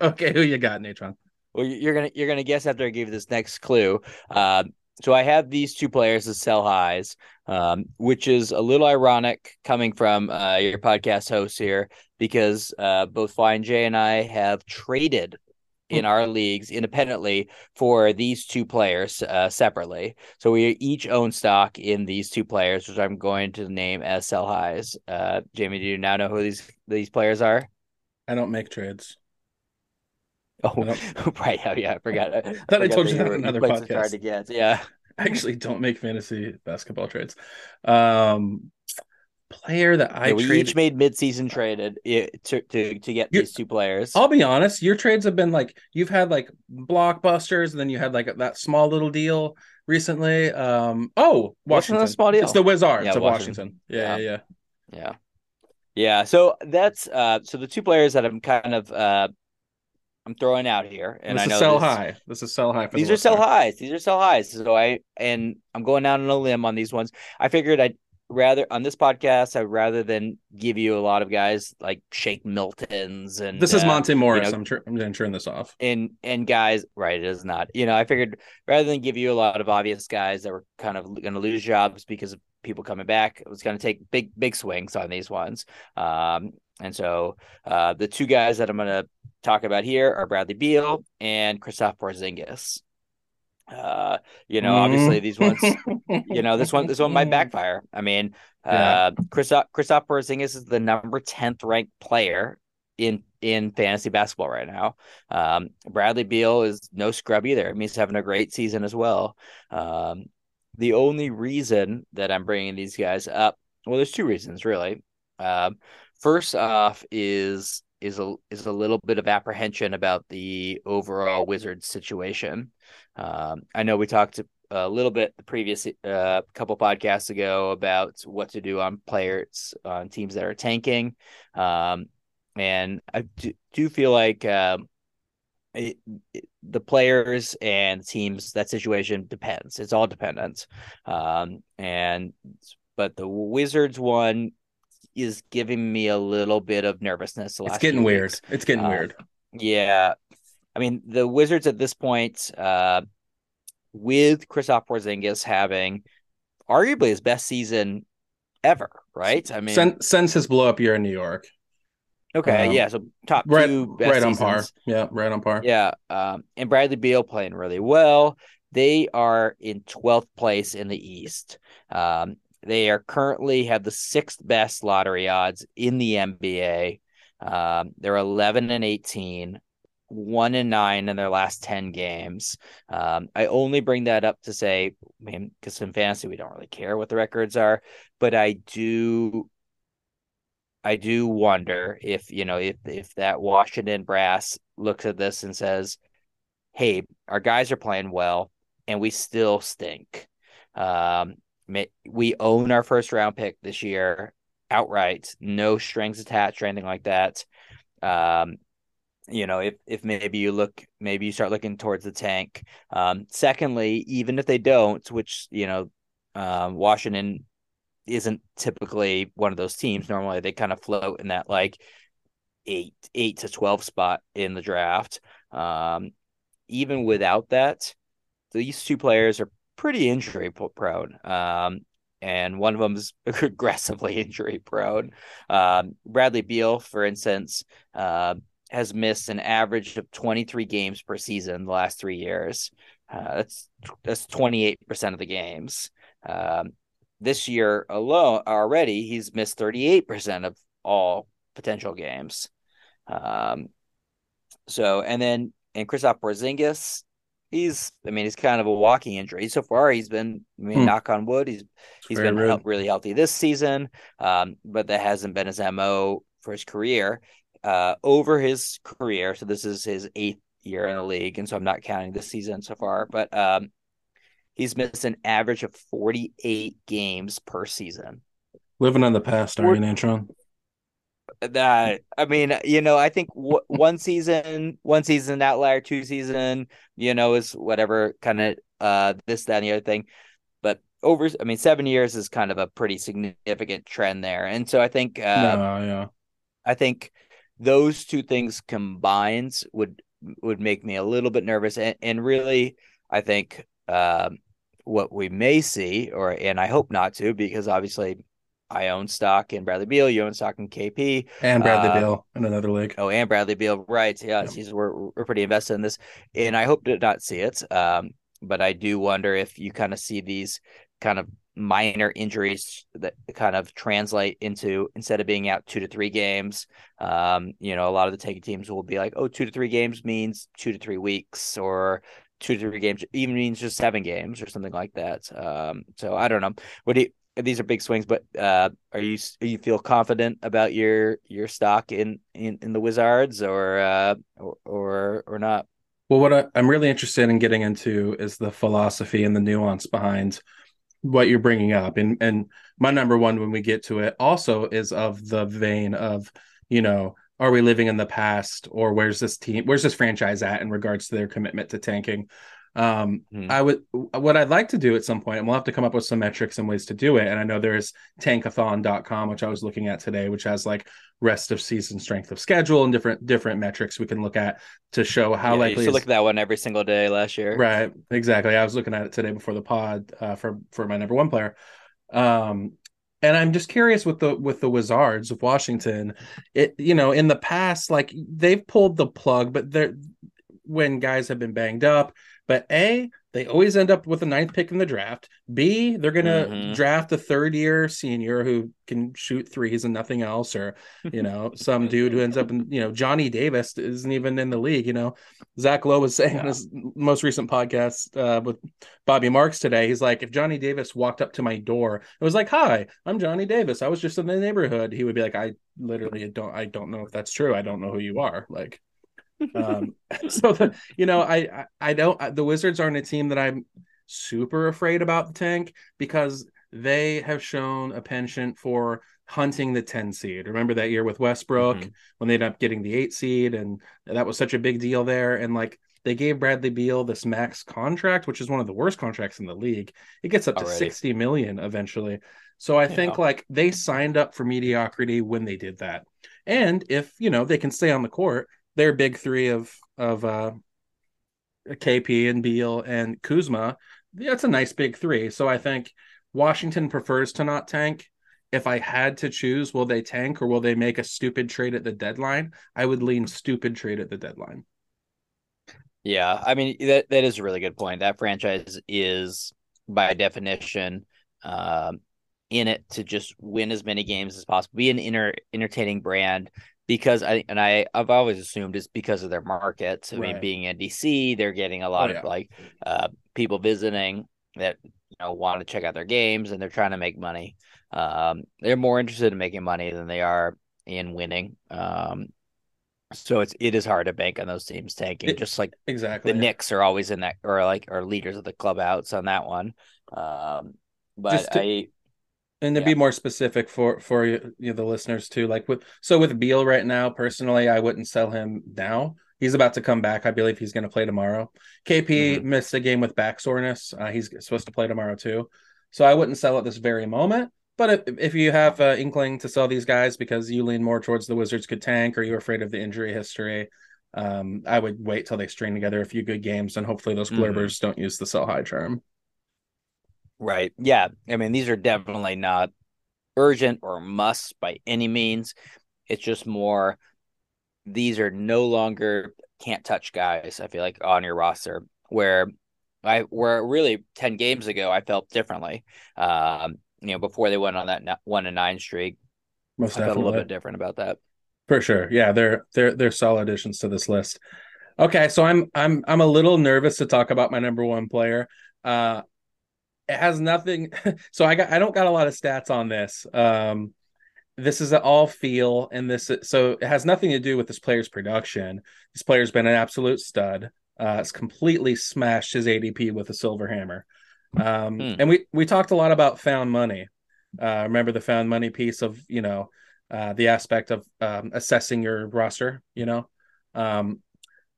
Speaker 1: okay, who you got, Natron?
Speaker 2: Well, you're gonna you're gonna guess after I give you this next clue. Uh, so I have these two players as sell highs, um, which is a little ironic coming from uh, your podcast host here because uh, both Flying J and I have traded in our leagues independently for these two players uh, separately. So we each own stock in these two players, which I'm going to name as sell highs. Uh, Jamie, do you now know who these these players are?
Speaker 1: I don't make trades.
Speaker 2: Oh, right. Oh, yeah. I forgot. I
Speaker 1: thought I, told you that in another podcast.
Speaker 2: To get. Yeah.
Speaker 1: I actually don't make fantasy basketball trades. Um, player that I
Speaker 2: yeah, we traded... each made midseason traded to to, to get these two players.
Speaker 1: I'll be honest, your trades have been like you've had like blockbusters, and then you had like that small little deal recently. Um, oh, Washington,
Speaker 2: small deal.
Speaker 1: It's the Wizards yeah, of Washington. Washington. Yeah, yeah,
Speaker 2: yeah, yeah, yeah. So that's uh, so the two players that I'm kind of uh I'm throwing out here, and
Speaker 1: this
Speaker 2: I know
Speaker 1: sell this, high. This is sell high.
Speaker 2: these the are sell highs. These are sell highs. So I and I'm going out on a limb on these ones. I figured I'd rather on this podcast, I'd rather than give you a lot of guys like Shake Milton's and
Speaker 1: this is uh, Monte Morris. You know, I'm tr- I'm going to turn this off.
Speaker 2: And and guys, right? It is not. You know, I figured rather than give you a lot of obvious guys that were kind of going to lose jobs because of people coming back, it was going to take big big swings on these ones. Um, and so uh, the two guys that I'm going to talk about here are Bradley Beal and Kristaps Porzingis. Uh, you know, mm-hmm. obviously these ones, you know, this one, this one might backfire. I mean, yeah. uh, Kristaps Kristaps Porzingis is the number tenth ranked player in in fantasy basketball right now. Um, Bradley Beal is no scrub either. I mean, he's having a great season as well. Um, the only reason that I'm bringing these guys up, well, there's two reasons really. Um, first off is is a is a little bit of apprehension about the overall Wizards situation. Um, I know we talked a little bit the previous uh, couple podcasts ago about what to do on players on teams that are tanking, um, and I do, do feel like um, it, it, the players and teams that situation depends. It's all dependent, um, and but the Wizards one is giving me a little bit of nervousness.
Speaker 1: it's getting weird. Weeks. It's getting uh, weird.
Speaker 2: Yeah, I mean the Wizards at this point, uh, with Kristaps Porzingis having arguably his best season ever, right? I mean,
Speaker 1: since, since his blow up year in New York.
Speaker 2: Okay, um, yeah, so top
Speaker 1: right,
Speaker 2: two,
Speaker 1: right
Speaker 2: on
Speaker 1: par. Yeah, right on par.
Speaker 2: Yeah, um, and Bradley Beal playing really well. They are in 12th place in the East. Um, they are currently have the sixth best lottery odds in the NBA. Um, they're 11 and 18, one and nine in their last 10 games. Um, I only bring that up to say, I mean, because in fantasy, we don't really care what the records are, but I do. I do wonder if you know if if that Washington brass looks at this and says, "Hey, our guys are playing well, and we still stink." Um, we own our first round pick this year outright, no strings attached or anything like that. Um, you know, if if maybe you look, maybe you start looking towards the tank. Um, secondly, even if they don't, which you know, um, Washington isn't typically one of those teams. Normally, they kind of float in that like eight eight to twelve spot in the draft. Um, even without that, these two players are pretty injury prone. Um, and one of them is aggressively injury prone. Um, Bradley Beal, for instance, uh, has missed an average of 23 games per season the last three years. Uh, that's that's 28 percent of the games. Um, this year alone, already he's missed 38 percent of all potential games. Um, so and then and Kristaps Porzingis, he's I mean he's kind of a walking injury so far. He's been I mean hmm. knock on wood he's he's Very been really healthy this season, um, but that hasn't been his mo for his career. Uh, over his career, so this is his eighth year in the league, and so I'm not counting this season so far, but um, he's missed an average of 48 games per season.
Speaker 1: Living in the past, aren't you, Natron?
Speaker 2: That I mean, you know, I think w- one season, one season outlier, two season, you know, is whatever kind of uh this, that, and the other thing. But over, I mean, seven years is kind of a pretty significant trend there, and so I think, uh,
Speaker 1: yeah,
Speaker 2: I think those two things combined would would make me a little bit nervous, and, and really, I think um, what we may see, or and I hope not to, because obviously I own stock in Bradley Beal. You own stock in KP
Speaker 1: and Bradley uh, Beal in another league.
Speaker 2: Oh, and Bradley Beal, right? Yeah, yeah. we're we're pretty invested in this, and I hope to not see it. Um, but I do wonder if you kind of see these kind of minor injuries that kind of translate into instead of being out two to three games. Um, you know, a lot of the taking teams will be like, oh, two to three games means two to three weeks, or two to three games even means just seven games or something like that. Um, so I don't know. What do you, these are big swings, but uh, are you you feel confident about your your stock in in, in the Wizards or, uh, or or or not?
Speaker 1: Well, what I, I'm really interested in getting into is the philosophy and the nuance behind what you're bringing up, and and my number one when we get to it also is of the vein of you know are we living in the past or where's this team where's this franchise at in regards to their commitment to tanking um, mm-hmm. I would what I'd like to do at some point, and we'll have to come up with some metrics and ways to do it. And I know there's tankathon.com, which I was looking at today, which has like rest of season strength of schedule and different different metrics we can look at to show how
Speaker 2: yeah,
Speaker 1: likely.
Speaker 2: You look at that one every single day last year.
Speaker 1: Right. Exactly. I was looking at it today before the pod uh, for for my number one player. Um, and I'm just curious with the with the Wizards of Washington. It you know in the past like they've pulled the plug, but they're when guys have been banged up but A, they always end up with a ninth pick in the draft. B, they're going to mm-hmm. draft a third year senior who can shoot threes and nothing else, or, you know, some dude who ends up in, you know, Johnny Davis isn't even in the league. You know, Zach Lowe was saying yeah. on his most recent podcast uh, with Bobby Marks today, he's like, if Johnny Davis walked up to my door, it was like, hi, I'm Johnny Davis. I was just in the neighborhood. He would be like, I literally don't, I don't know if that's true. I don't know who you are. Like, um, so the, you know, I, I, I don't. The Wizards aren't a team that I'm super afraid about the tank because they have shown a penchant for hunting the 10 seed. Remember that year with Westbrook mm-hmm. when they ended up getting the eight seed, and that was such a big deal there. And like they gave Bradley Beal this max contract, which is one of the worst contracts in the league. It gets up to 60 million eventually. So I yeah. think like they signed up for mediocrity when they did that. And if, you know, they can stay on the court, their big three of of uh, KP and Beal and Kuzma. That's a nice big three. So I think Washington prefers to not tank. If I had to choose, will they tank or will they make a stupid trade at the deadline? I would lean stupid trade at the deadline.
Speaker 2: Yeah, I mean that that is a really good point. That franchise is by definition um, in it to just win as many games as possible, be an inter- entertaining brand, because I and I I've always assumed it's because of their markets. I right. mean, being in DC, they're getting a lot oh, yeah. of like uh, people visiting that you know want to check out their games and they're trying to make money. Um, they're more interested in making money than they are in winning. Um, so it's it is hard to bank on those teams tanking. It, just like
Speaker 1: exactly
Speaker 2: the Knicks are always in that or like are leaders of the club outs on that one. Um, but to, I
Speaker 1: and to yeah. be more specific for for you, know, the listeners too, like with so with Beal right now, personally, I wouldn't sell him now. He's about to come back. I believe he's going to play tomorrow. KP mm-hmm. missed a game with back soreness. Uh, he's supposed to play tomorrow too, so I wouldn't sell at this very moment. But if, if you have uh, inkling to sell these guys because you lean more towards the Wizards could tank or you're afraid of the injury history, um, I would wait till they string together a few good games and hopefully those mm-hmm. blurbers mm-hmm. don't use the sell high charm.
Speaker 2: Right. Yeah. I mean, these are definitely not urgent or must by any means. It's just more these are no longer can't touch guys, I feel like, on your roster where I where really 10 games ago I felt differently. Um, you know, before they went on that one and nine streak. Most I definitely. felt a little bit different about that.
Speaker 1: For sure. Yeah, they're they're they're solid additions to this list. Okay, so I'm I'm I'm a little nervous to talk about my number one player. Uh it has nothing so i got i don't got a lot of stats on this um this is an all feel and this so it has nothing to do with this player's production. This player's been an absolute stud uh it's completely smashed his adp with a silver hammer. Um hmm. and we we talked a lot about found money. Uh remember the found money piece of you know uh the aspect of um, assessing your roster you know? Um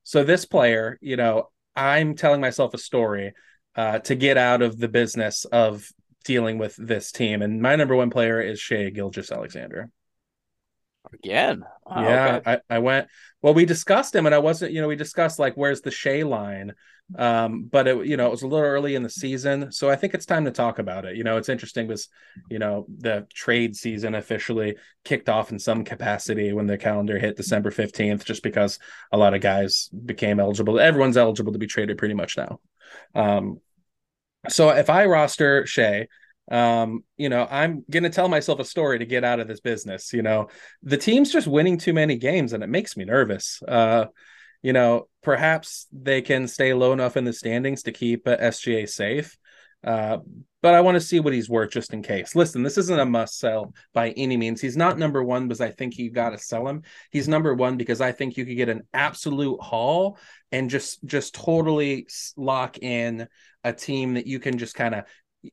Speaker 1: so this player you know i'm telling myself a story uh, to get out of the business of dealing with this team. And my number one player is Shai Gilgeous-Alexander.
Speaker 2: Again.
Speaker 1: Oh, yeah, okay. I, I went well, we discussed him and I wasn't, you know, we discussed like where's the Shai line. Um, but it, you know, it was a little early in the season. So I think it's time to talk about it. You know, it's interesting because, you know, the trade season officially kicked off in some capacity when the calendar hit December 15th, just because a lot of guys became eligible. Everyone's eligible to be traded pretty much now. Um, so if I roster Shai, um, you know, I'm gonna tell myself a story to get out of this business. You know, the team's just winning too many games, and it makes me nervous. Uh, you know, perhaps they can stay low enough in the standings to keep uh, SGA safe. Uh, but I want to see what he's worth just in case. Listen, this isn't a must sell by any means. He's not number one because I think you got to sell him. He's number one because I think you could get an absolute haul and just just totally lock in a team that you can just kind of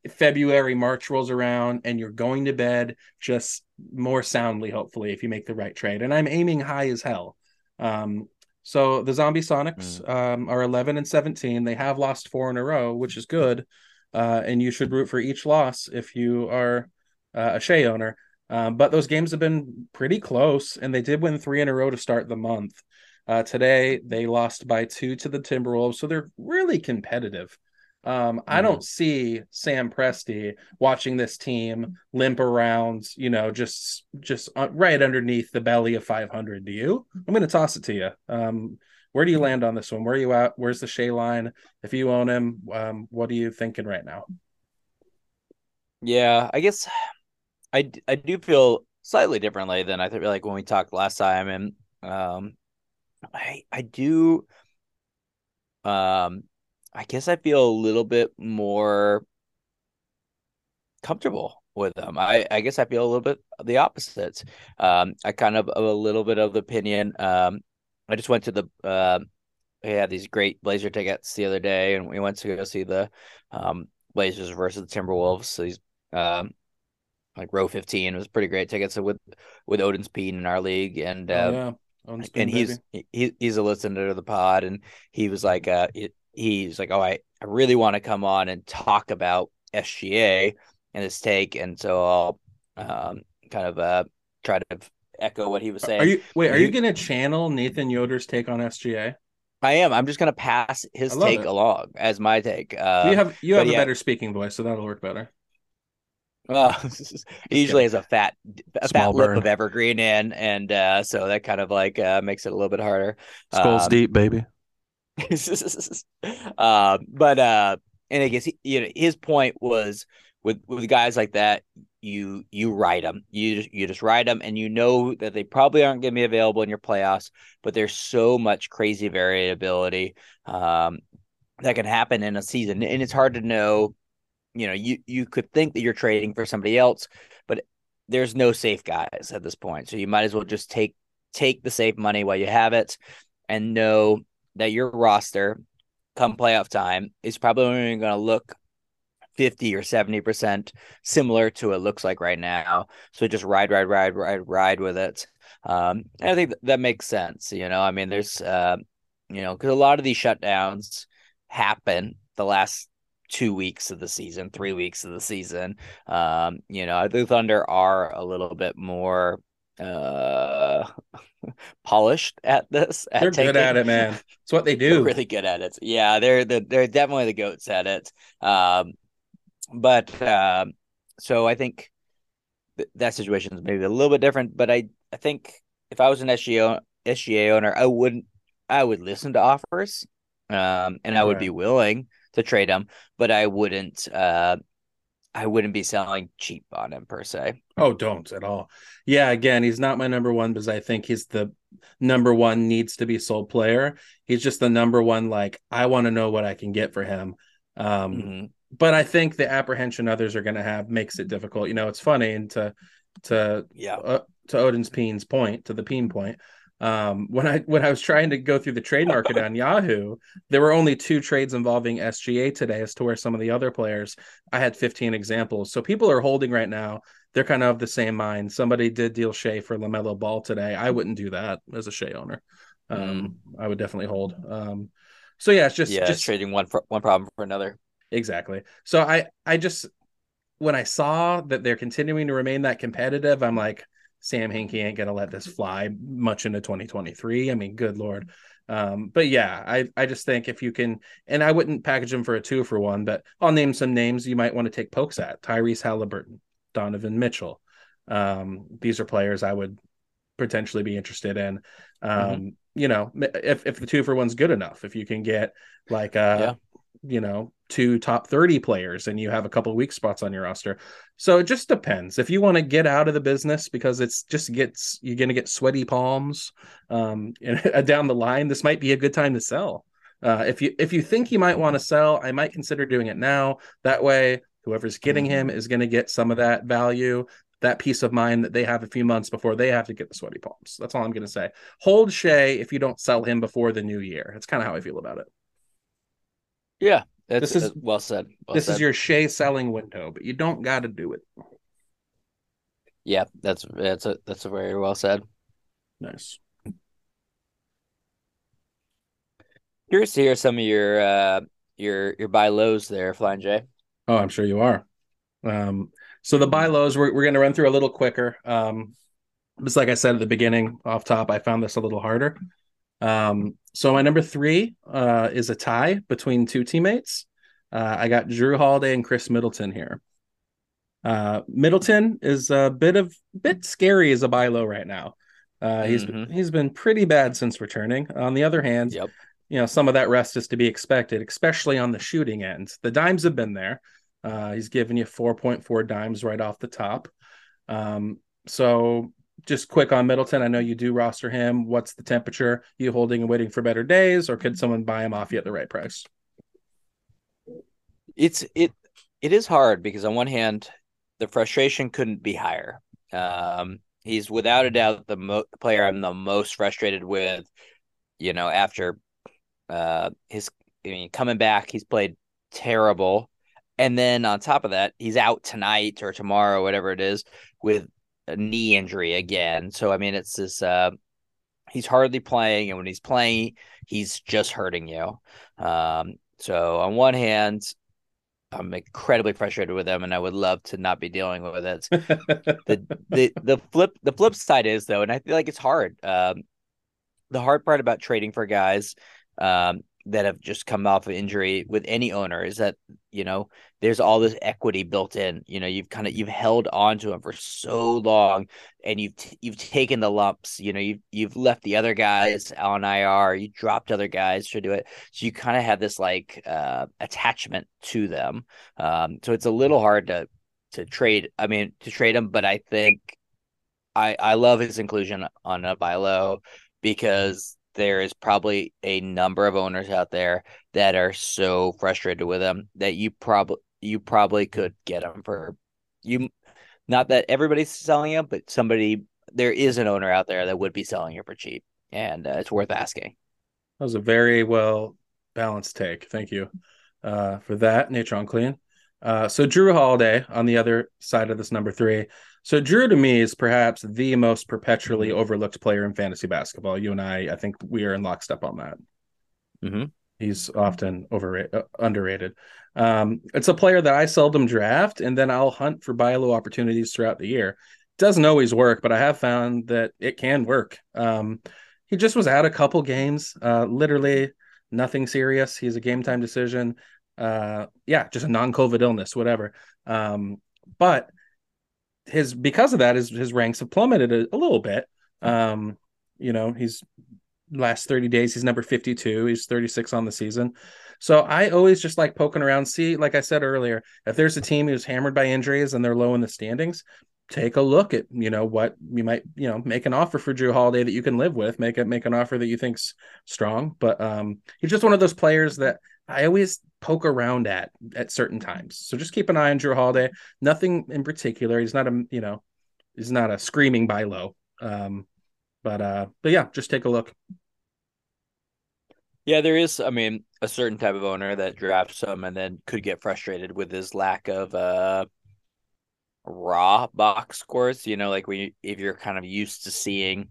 Speaker 1: February, March rolls around and you're going to bed just more soundly, hopefully, if you make the right trade. And I'm aiming high as hell. Um, so the Zombie Sonics mm. um, are 11 and 17. They have lost four in a row, which is good. Uh, and you should root for each loss if you are uh, a Shai owner. Um, but those games have been pretty close, and they did win three in a row to start the month. Uh, today, they lost by two to the Timberwolves, so they're really competitive. Um, mm-hmm. I don't see Sam Presti watching this team limp around, you know, just just uh, right underneath the belly of 500. Do you? I'm going to toss it to you. Um, where do you land on this one? Where are you at? Where's the Shai line? If you own him, um, what are you thinking right now?
Speaker 2: Yeah, I guess I I do feel slightly differently than I think like when we talked last time, and um, I I do um I guess I feel a little bit more comfortable with them. I, I guess I feel a little bit the opposite. Um, I kind of a little bit of opinion. Um, I just went to the uh, we had these great Blazer tickets the other day, and we went to go see the um, Blazers versus the Timberwolves. So these um, like row fifteen it was pretty great tickets. So with with Odin's Speed in our league, and uh, oh, yeah. and he's he, he's a listener to the pod, and he was like, uh, he's like, oh, I, I really want to come on and talk about SGA and his take. And so I'll um, kind of uh, try to echo what he was saying.
Speaker 1: Are you wait? Are you going to channel Nathan Yoder's take on SGA?
Speaker 2: I am. I'm just going to pass his take it. along as my take. Uh,
Speaker 1: you have you have a yeah. better speaking voice, so that'll work better.
Speaker 2: Well, he usually has a fat a Small fat burn. lip of evergreen in, and uh, so that kind of like uh, makes it a little bit harder.
Speaker 1: Skulls um, deep, baby.
Speaker 2: uh, but uh, and I guess he, you know his point was with with guys like that, you you ride them, you you just ride them, and you know that they probably aren't going to be available in your playoffs. But there's so much crazy variability um, that can happen in a season, and it's hard to know. You know, you you could think that you're trading for somebody else, but there's no safe guys at this point. So you might as well just take take the safe money while you have it, and know that your roster come playoff time is probably going to look 50 or 70% similar to what it looks like right now. So just ride, ride, ride, ride, ride with it. Um, and I think that makes sense. You know, I mean, there's, uh, you know, because a lot of these shutdowns happen the last two weeks of the season, three weeks of the season. Um, you know, the Thunder are a little bit more uh polished at this.
Speaker 1: At they're taking. good at it, man. It's what they do.
Speaker 2: They're really good at it. Yeah, they're the, they're definitely the goats at it. Um, but uh, so I think th- that situation is maybe a little bit different. But I I think if I was an SGA SGA owner, I wouldn't. I would listen to offers, um, and I would right. be willing to trade him, but I wouldn't. Uh, I wouldn't be selling cheap on him per se.
Speaker 1: Oh, don't at all. Yeah, again, he's not my number one because I think he's the number one needs to be sold player. He's just the number one. Like I want to know what I can get for him. Um, mm-hmm. But I think the apprehension others are going to have makes it difficult. You know, it's funny and to to
Speaker 2: yeah
Speaker 1: uh, to Odin's Peen's point to the Peen point um, when I when I was trying to go through the trade market on Yahoo, there were only two trades involving SGA today, as to where some of the other players I had 15 examples. So people are holding right now. They're kind of of the same mind. Somebody did deal Shai for LaMelo Ball today. I wouldn't do that as a Shai owner. Um, mm. I would definitely hold. Um, so yeah, it's just
Speaker 2: yeah,
Speaker 1: just
Speaker 2: trading one for one problem for another.
Speaker 1: Exactly. So I I just when I saw that they're continuing to remain that competitive, I'm like, Sam Hinkie ain't gonna let this fly much into 2023. I mean, good lord. Um, but yeah, I I just think if you can, and I wouldn't package them for a two for one, but I'll name some names you might want to take pokes at: Tyrese Halliburton, Donovan Mitchell. Um, these are players I would potentially be interested in. Um, mm-hmm. You know, if if the two for one's good enough, if you can get like uh, yeah. you know, two top 30 players and you have a couple weak spots on your roster. So it just depends. If you want to get out of the business because it's just gets you're going to get sweaty palms um, down the line, this might be a good time to sell. Uh, if you if you think you might want to sell, I might consider doing it now. That way, whoever's getting him mm-hmm. is going to get some of that value, that peace of mind that they have a few months before they have to get the sweaty palms. That's all I'm going to say. Hold Shai if you don't sell him before the new year. That's kind of how I feel about it.
Speaker 2: Yeah, that's, this is well said. Well
Speaker 1: this
Speaker 2: said.
Speaker 1: is your Shai selling window, but you don't got to do it.
Speaker 2: Yeah, that's that's a that's a very well said.
Speaker 1: Nice.
Speaker 2: Curious to hear some of your uh your your buy lows there, Flying J.
Speaker 1: Oh, I'm sure you are. Um, so the buy lows we're we're going to run through a little quicker. Um, just like I said at the beginning, off top, I found this a little harder. Um, so my number three uh, is a tie between two teammates. Uh, I got Jrue Holiday and Khris Middleton here. Uh, Middleton is a bit of bit scary as a buy low right now. Uh, he's mm-hmm. he's been pretty bad since returning. On the other hand, yep. you know some of that rest is to be expected, especially on the shooting end. The dimes have been there. Uh, he's given you 4.4 dimes right off the top. Um, so just quick on Middleton. I know you do roster him. What's the temperature? You holding and waiting for better days, or could someone buy him off you at the right price?
Speaker 2: It's it it is hard because on one hand, the frustration couldn't be higher. Um, he's without a doubt the mo- player I'm the most frustrated with. You know, after uh, his I mean, coming back, he's played terrible. And then on top of that, he's out tonight or tomorrow, whatever it is, with knee injury again. So I mean, it's this. Uh, he's hardly playing, and when he's playing, he's just hurting you. Um, so on one hand, I'm incredibly frustrated with him, and I would love to not be dealing with it. the the the flip the flip side is though, and I feel like it's hard. Um, the hard part about trading for guys um, that have just come off of injury with any owner is that you know there's all this equity built in you know you've kind of you've held on to him for so long and you've t- you've taken the lumps you know you've you've left the other guys on IR you dropped other guys to do it. So you kind of have this like uh, attachment to them. Um, so it's a little hard to to trade I mean to trade him but I think I I love his inclusion on a buy low because there is probably a number of owners out there that are so frustrated with him that you probably you probably could get them for you not that everybody's selling him but somebody there is an owner out there that would be selling it for cheap and uh, it's worth asking.
Speaker 1: That was a very well balanced take. Thank you uh, for that natron clean uh, so Jrue holiday on the other side of this number three so Jrue to me is perhaps the most perpetually mm-hmm. overlooked player in fantasy basketball. You and I, I think we are in lockstep on that.
Speaker 2: Mm-hmm.
Speaker 1: He's often overrated, uh, underrated. Um, it's a player that I seldom draft, and then I'll hunt for buy low opportunities throughout the year. Doesn't always work, but I have found that it can work. Um, he just was out a couple games, uh, literally nothing serious. He's a game time decision. Uh, yeah, just a non COVID illness, whatever. Um, but his because of that his his ranks have plummeted a, a little bit. Um, you know, he's last 30 days he's number 52 he's 36 on the season so i always just like poking around see like i said earlier if there's a team who's hammered by injuries and they're low in the standings take a look at you know what you might you know make an offer for Jrue holiday that you can live with make it make an offer that you think's strong but um he's just one of those players that I always poke around at at certain times. So just keep an eye on Jrue Holiday. Nothing in particular. He's not a you know, he's not a screaming buy low. Um, but uh, but yeah, just take a look.
Speaker 2: Yeah, there is. I mean, a certain type of owner that drafts him and then could get frustrated with his lack of uh raw box scores. You know, like when you, if you're kind of used to seeing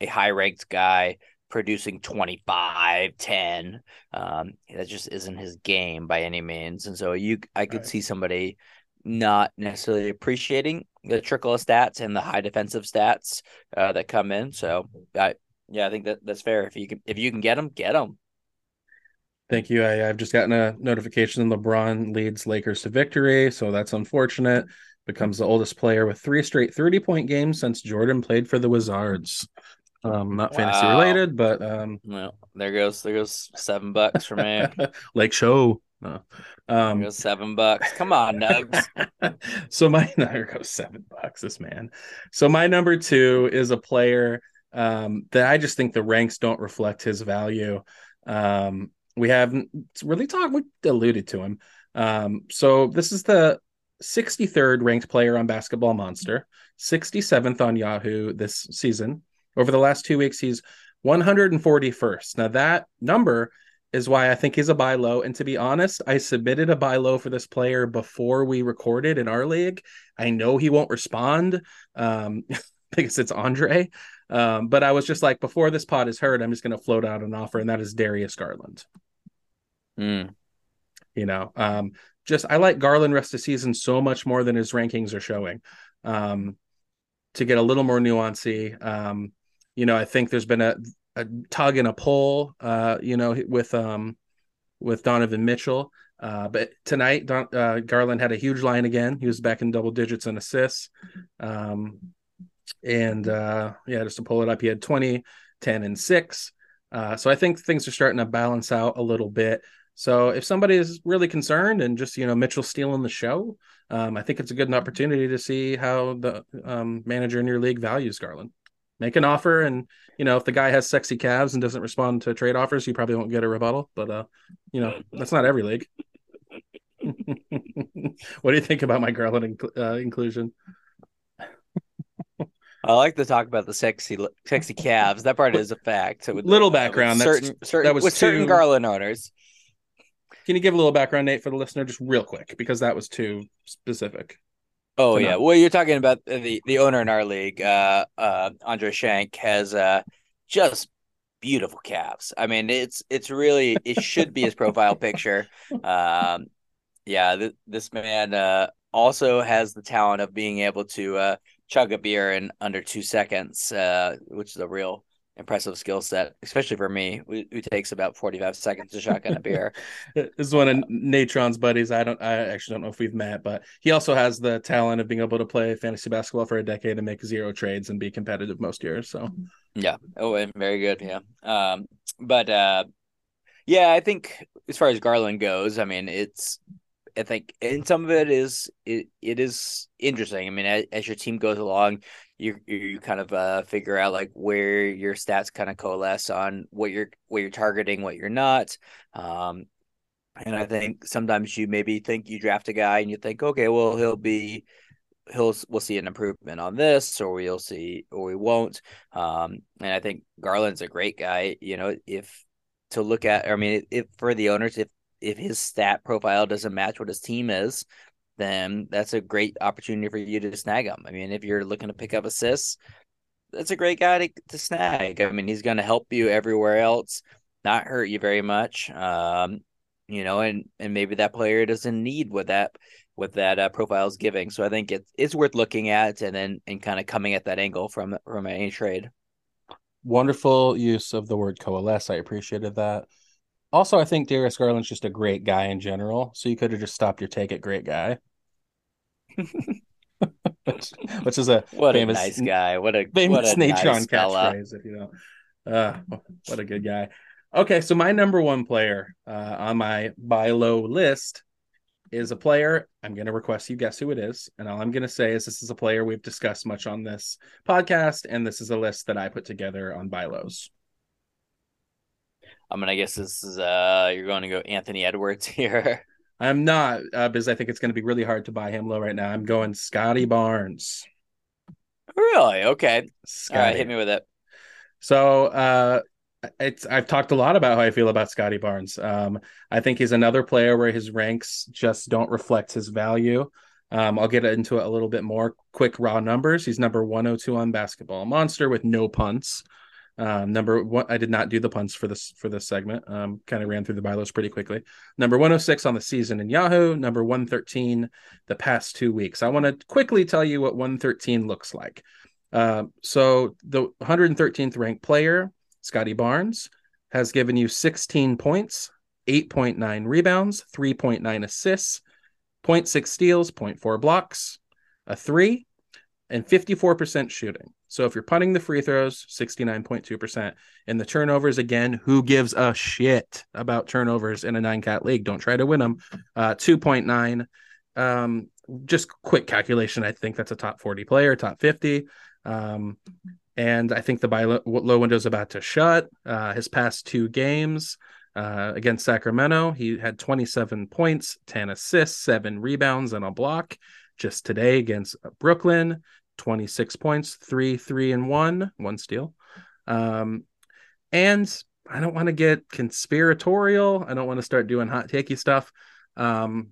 Speaker 2: a high ranked guy producing 25 10 um that just isn't his game by any means and so you i could right. see somebody not necessarily appreciating the trickle of stats and the high defensive stats uh, that come in. So, I, yeah, I think that that's fair. If you can, if you can get them, get them.
Speaker 1: Thank you. I, have just gotten a notification LeBron leads Lakers to victory, so that's unfortunate. Becomes the oldest player with three straight 30 point games since Jordan played for the Wizards. Um, not wow. fantasy related, but um,
Speaker 2: well, there goes there goes seven bucks for me.
Speaker 1: Lake Show.
Speaker 2: No. Um, goes seven bucks. Come on, Nugs.
Speaker 1: so my there goes seven bucks. This man. So my number two is a player um, that I just think the ranks don't reflect his value. Um, we haven't really talked. We alluded to him. Um, so this is the 63rd ranked player on Basketball Monster, 67th on Yahoo this season. Over the last two weeks, he's 141st. Now that number is why I think he's a buy low. And to be honest, I submitted a buy low for this player before we recorded in our league. I know he won't respond um, because it's Andre. Um, but I was just like, before this pod is heard, I'm just going to float out an offer, and that is Darius Garland.
Speaker 2: Mm.
Speaker 1: You know, um, just I like Garland rest of season so much more than his rankings are showing. Um, to get a little more nuancy, um, you know, I think there's been a, a tug and a pull, uh, you know, with um, with Donovan Mitchell. Uh, but tonight, Don, uh, Garland had a huge line again. He was back in double digits in assists. Um, and uh, yeah, just to pull it up, he had 20, 10, and six. Uh, so I think things are starting to balance out a little bit. So if somebody is really concerned and just you know Mitchell stealing the show, um, I think it's a good opportunity to see how the um, manager in your league values Garland. Make an offer, and you know if the guy has sexy calves and doesn't respond to trade offers, you probably won't get a rebuttal. But uh, you know that's not every league. what do you think about my Garland uh, inclusion?
Speaker 2: I like to talk about the sexy, sexy calves. That part is a fact.
Speaker 1: So with, little background.
Speaker 2: Uh, certain, certain, that was with too... certain Garland owners.
Speaker 1: Can you give a little background, Nate, for the listener, just real quick, because that was too specific.
Speaker 2: Oh yeah, well you're talking about the the owner in our league, uh, uh, Andre Shank has uh, just beautiful calves. I mean, it's it's really it should be his profile picture. Um, yeah, th- this man uh, also has the talent of being able to uh, chug a beer in under two seconds, uh, which is a real impressive skill set, especially for me, who, who, takes about 45 seconds to shotgun a beer.
Speaker 1: this is one of Natron's buddies. I don't, I actually don't know if we've met, but he also has the talent of being able to play fantasy basketball for a decade and make zero trades and be competitive most years. So,
Speaker 2: yeah. Oh, and very good. Yeah. Um, but, uh, yeah, I think as far as Garland goes, I mean, it's, I think, and some of it is it, it is interesting. I mean, as, as your team goes along, you you kind of uh, figure out like where your stats kind of coalesce on what you're what you're targeting, what you're not. Um, and I think sometimes you maybe think you draft a guy and you think, okay, well he'll be he'll we'll see an improvement on this, or we'll see or we won't. Um, and I think Garland's a great guy. You know, if to look at, I mean, if for the owners, if if his stat profile doesn't match what his team is, then that's a great opportunity for you to snag him. I mean, if you're looking to pick up assists, that's a great guy to, to snag. I mean, he's going to help you everywhere else, not hurt you very much. Um, you know, and and maybe that player doesn't need what that what that uh, profile is giving. So I think it's it's worth looking at and then and kind of coming at that angle from from any trade.
Speaker 1: Wonderful use of the word coalesce. I appreciated that. Also, I think Darius Garland's just a great guy in general. So you could have just stopped your take at great guy. which, which, is a
Speaker 2: what famous, a nice guy. What a
Speaker 1: famous
Speaker 2: what a
Speaker 1: Natron nice catchphrase, if you know. Uh, what a good guy. Okay, so my number one player uh, on my buy low list is a player. I'm going to request you guess who it is, and all I'm going to say is this is a player we've discussed much on this podcast, and this is a list that I put together on buy lows.
Speaker 2: I'm gonna guess this is uh you're going to go Anthony Edwards here.
Speaker 1: I'm not uh, because I think it's going to be really hard to buy him low right now. I'm going Scottie Barnes.
Speaker 2: Really? Okay. Scottie. All right, hit me with it.
Speaker 1: So uh it's I've talked a lot about how I feel about Scottie Barnes. Um, I think he's another player where his ranks just don't reflect his value. Um, I'll get into it a little bit more. Quick raw numbers. He's number 102 on Basketball Monster with no punts. Um, number one, I did not do the punts for this for this segment. Um, kind of ran through the buy lows pretty quickly. Number 106 on the season in Yahoo. Number 113 the past two weeks. I want to quickly tell you what 113 looks like. Uh, so the 113th ranked player, Scottie Barnes, has given you 16 points, 8.9 rebounds, 3.9 assists, 0.6 steals, 0.4 blocks, a three, and 54% shooting. So if you're punting the free throws, 69.2%. And the turnovers, again, who gives a shit about turnovers in a nine cat league? Don't try to win them. Uh, 2.9. Um, just quick calculation. I think that's a top 40 player, top 50. Um, and I think the buy low, low window is about to shut. Uh, his past two games uh, against Sacramento, he had 27 points, 10 assists, seven rebounds, and a block. Just today against Brooklyn, 26 points, three, three, and one, one steal. Um, and I don't want to get conspiratorial. I don't want to start doing hot takey stuff. Um,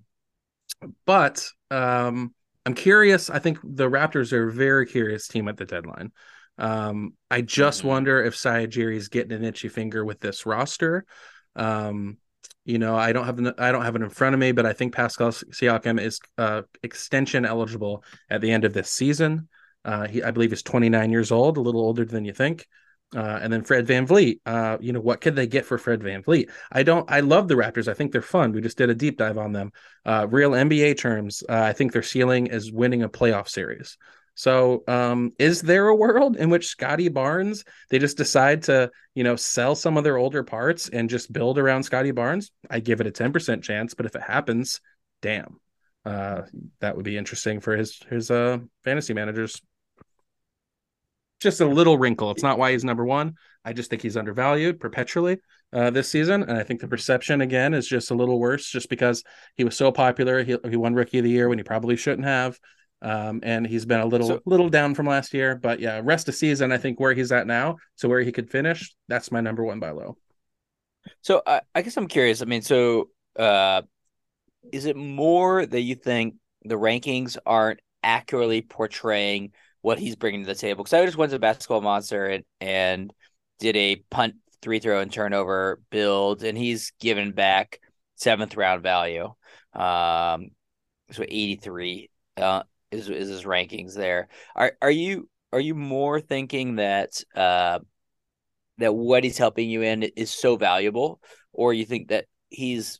Speaker 1: but um, I'm curious. I think the Raptors are a very curious team at the deadline. Um, I just mm-hmm. wonder if Sadigiri's getting an itchy finger with this roster. Um, you know, I don't have the, I don't have it in front of me, but I think Pascal Siakam is uh, extension eligible at the end of this season. Uh, he, I believe, is 29 years old, a little older than you think. Uh, and then Fred VanVleet. Uh, you know, what could they get for Fred VanVleet? I don't, I love the Raptors. I think they're fun. We just did a deep dive on them. Uh, real NBA terms, uh, I think their ceiling is winning a playoff series. So, um, is there a world in which Scottie Barnes, they just decide to, you know, sell some of their older parts and just build around Scottie Barnes? I give it a 10% chance, but if it happens, damn. Uh, that would be interesting for his his uh fantasy managers just a little wrinkle. It's not why he's number one. I just think he's undervalued perpetually uh, this season, and I think the perception again is just a little worse, just because he was so popular. He, he won Rookie of the Year when he probably shouldn't have, um, and he's been a little so, little down from last year. But yeah, rest of season, I think where he's at now, so where he could finish, that's my number one buy low.
Speaker 2: So I, I guess I'm curious. I mean, so uh, is it more that you think the rankings aren't accurately portraying? what he's bringing to the table. Because I just went to Basketball Monster and, and did a punt, three throw, and turnover build, and he's given back seventh round value. Um, so eighty three uh, is is his rankings there. Are are you are you more thinking that uh that what he's helping you in is so valuable, or you think that he's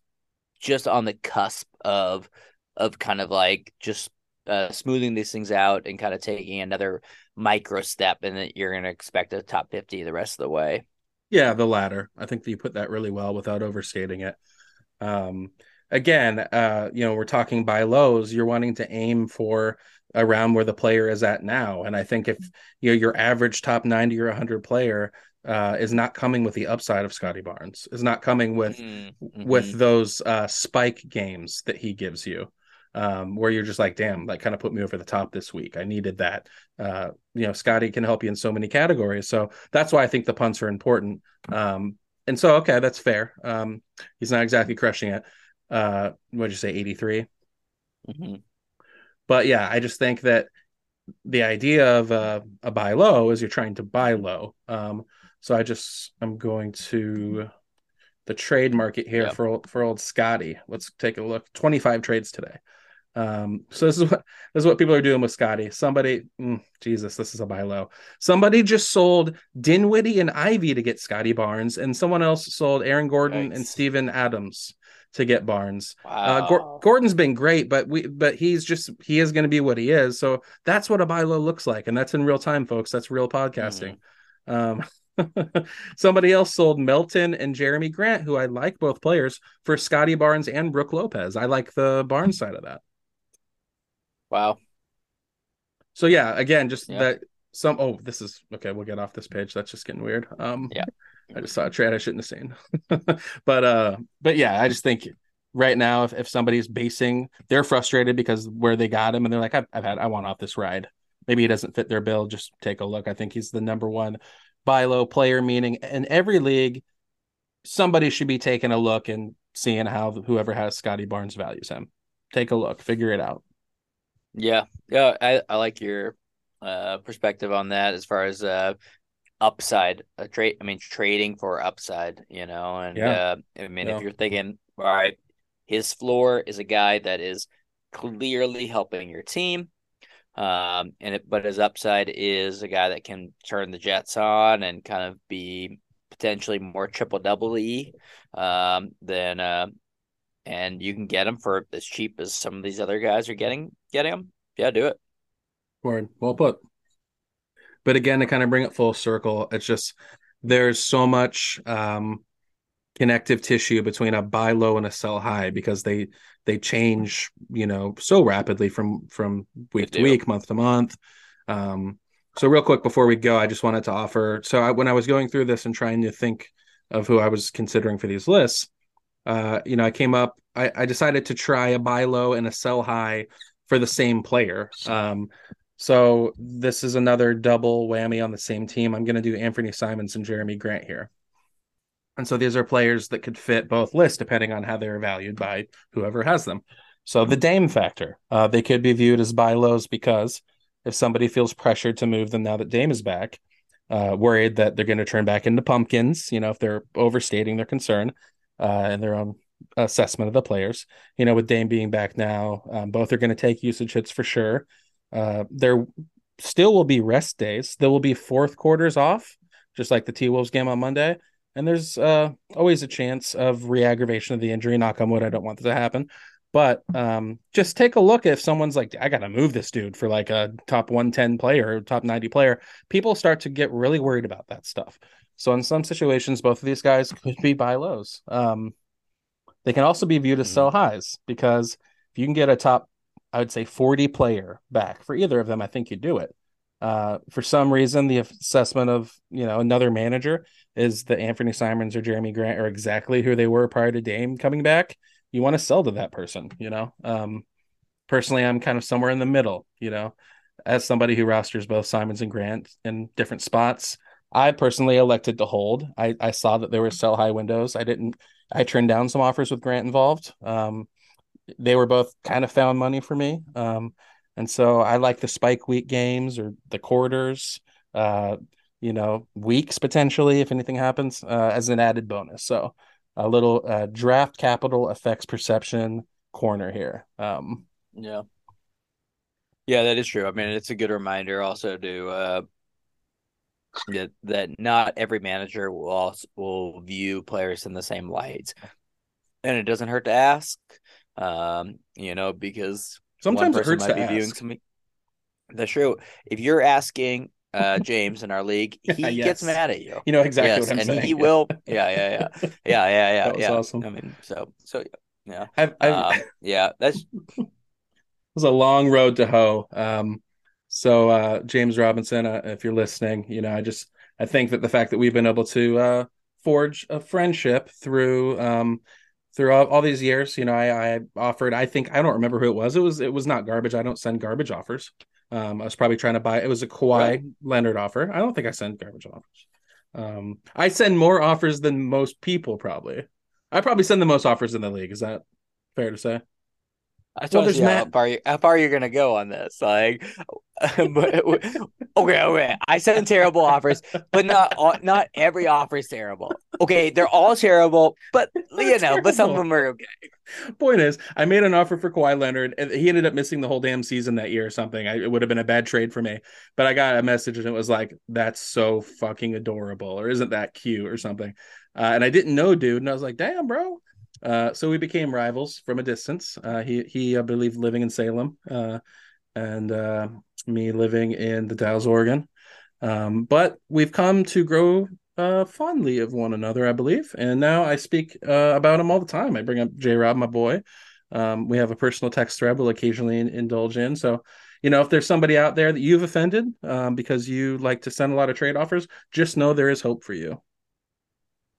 Speaker 2: just on the cusp of of kind of like just uh, smoothing these things out and kind of taking another micro step, and that you're going to expect a top 50 the rest of the way.
Speaker 1: Yeah, the latter. I think that you put that really well without overstating it. Um, again, uh, you know, we're talking buy lows. You're wanting to aim for around where the player is at now, and I think if you know your average top 90 or 100 player uh, is not coming with the upside of Scottie Barnes, is not coming with mm-hmm. with those uh, spike games that he gives you um, where you're just like, damn, like kind of put me over the top this week. I needed that. Uh, you know, Scottie can help you in so many categories. So that's why I think the punts are important. Um, and so, okay, that's fair. Um, he's not exactly crushing it. Uh, what'd you say, 83? Mm-hmm. But yeah, I just think that the idea of uh, a buy low is you're trying to buy low. Um, so I just, I'm going to the trade market here for for old scottie Let's take a look. 25 trades today. Um, so this is what this is what people are doing with Scottie. Somebody, mm, Jesus, this is a buy low. Somebody just sold Dinwiddie and Ivey to get Scottie Barnes, and someone else sold Aaron Gordon and Steven Adams to get Barnes. Wow. Uh, Gordon's been great, but we but he's just he is going to be what he is. So that's what a buy low looks like, and that's in real time, folks. That's real podcasting. Mm. Um, somebody else sold Melton and Jerami Grant, who I like both players, for Scottie Barnes and Brook Lopez. I like the Barnes side of that.
Speaker 2: Wow.
Speaker 1: So yeah, again, just yeah. that some oh, this is okay, we'll get off this page. That's just getting weird. Um
Speaker 2: yeah.
Speaker 1: I just saw a trade I shouldn't have seen. but uh but yeah, I just think right now if, if somebody's basing they're frustrated because where they got him and they're like, I've, I've had I want off this ride. Maybe he doesn't fit their bill. Just take a look. I think he's the number one buy low player, meaning in every league, somebody should be taking a look and seeing how whoever has Scottie Barnes values him. Take a look, figure it out.
Speaker 2: Yeah, yeah, I, I like your uh, perspective on that as far as uh, upside a trade. I mean, trading for upside, you know, and
Speaker 1: Yeah.
Speaker 2: uh, I mean,
Speaker 1: Yeah.
Speaker 2: if you're thinking, all right, his floor is a guy that is clearly helping your team. Um, and it, but his upside is a guy that can turn the Jets on and kind of be potentially more triple double e. Um, then uh, and you can get him for as cheap as some of these other guys are getting getting him. Yeah, do it.
Speaker 1: Word. Well put. But again, to kind of bring it full circle, it's just there's so much um, connective tissue between a buy low and a sell high because they they change, you know, so rapidly from from week to week, month to month. Um, so real quick before we go, I just wanted to offer. So I, when I was going through this and trying to think of who I was considering for these lists, uh, you know, I came up. I, I decided to try a buy low and a sell high for the same player. Um, so this is another double whammy on the same team. I'm going to do Anfernee Simons and Jerami Grant here. And so these are players that could fit both lists depending on how they're valued by whoever has them. So the Dame factor, uh, they could be viewed as buy lows because if somebody feels pressured to move them now that Dame is back, uh, worried that they're going to turn back into pumpkins, you know, if they're overstating their concern uh, and their own assessment of the players. You know, with Dame being back now, um, both are going to take usage hits for sure. Uh, there still will be rest days. There will be fourth quarters off, just like the T Wolves game on Monday. And there's uh, always a chance of re-aggravation of the injury. Knock on wood, I don't want that to happen. But um, just take a look if someone's like, I got to move this dude for like a top 110 player, top 90 player. People start to get really worried about that stuff. So in some situations, both of these guys could be buy lows. Um, they can also be viewed as sell highs because if you can get a top, I would say 40 player back for either of them, I think you do it. Uh, for some reason, the assessment of you know another manager is that Anfernee Simons or Jerami Grant are exactly who they were prior to Dame coming back. You want to sell to that person, you know. Um, personally, I'm kind of somewhere in the middle, you know, as somebody who rosters both Simons and Grant in different spots. I personally elected to hold. I, I saw that there were sell high windows. I didn't. I turned down some offers with Grant involved. Um, they were both kind of found money for me. Um, and so I like the spike week games or the quarters, uh, you know, weeks potentially if anything happens uh, as an added bonus. So a little uh, draft capital affects perception corner here. Um,
Speaker 2: Yeah. Yeah, that is true. I mean, it's a good reminder also to uh that that not every manager will also, will view players in the same light. And it doesn't hurt to ask. Um, you know, because
Speaker 1: sometimes it hurts
Speaker 2: might
Speaker 1: to
Speaker 2: be viewing
Speaker 1: ask.
Speaker 2: something. That's true. If you're asking uh James in our league, he
Speaker 1: Yes.
Speaker 2: gets mad at you.
Speaker 1: You know exactly
Speaker 2: yes,
Speaker 1: what I'm
Speaker 2: and
Speaker 1: saying.
Speaker 2: he will. Yeah, yeah, yeah, yeah, yeah, yeah,
Speaker 1: That was
Speaker 2: yeah.
Speaker 1: awesome.
Speaker 2: I mean, so, so yeah,
Speaker 1: I've, I've,
Speaker 2: um, yeah. That's
Speaker 1: it was a long road to hoe. Um, so uh, James Robinson, uh, if you're listening, you know, I just I think that the fact that we've been able to uh, forge a friendship through um, through all, all these years, you know, I, I offered. I think I don't remember who it was. It was it was not garbage. I don't send garbage offers. Um, I was probably trying to buy. It was a Kawhi
Speaker 2: Right.
Speaker 1: Leonard offer. I don't think I send garbage offers. Um, I send more offers than most people probably. I probably send the most offers in the league. Is that fair to say?
Speaker 2: I told
Speaker 1: Well, there's
Speaker 2: see how far you how far you're gonna go on this. Like, but, okay, okay. I send terrible offers, but not not every offer is terrible. Okay, they're all terrible, but you know, but some of them are okay.
Speaker 1: Point is, I made an offer for Kawhi Leonard, and he ended up missing the whole damn season that year or something. I, it would have been a bad trade for me. But I got a message, and it was like, "That's so fucking adorable," or "Isn't that cute?" or something. Uh, and I didn't know, dude, and I was like, "Damn, bro." Uh, so we became rivals from a distance. Uh, he he, I believe, living in Salem, uh, and uh, me living in the Dalles, Oregon. Um, but we've come to grow uh, fondly of one another, I believe. And now I speak uh, about him all the time. I bring up J Rob, my boy. Um, we have a personal text thread we'll occasionally in- indulge in. So, you know, if there's somebody out there that you've offended um, because you like to send a lot of trade offers, just know there is hope for you.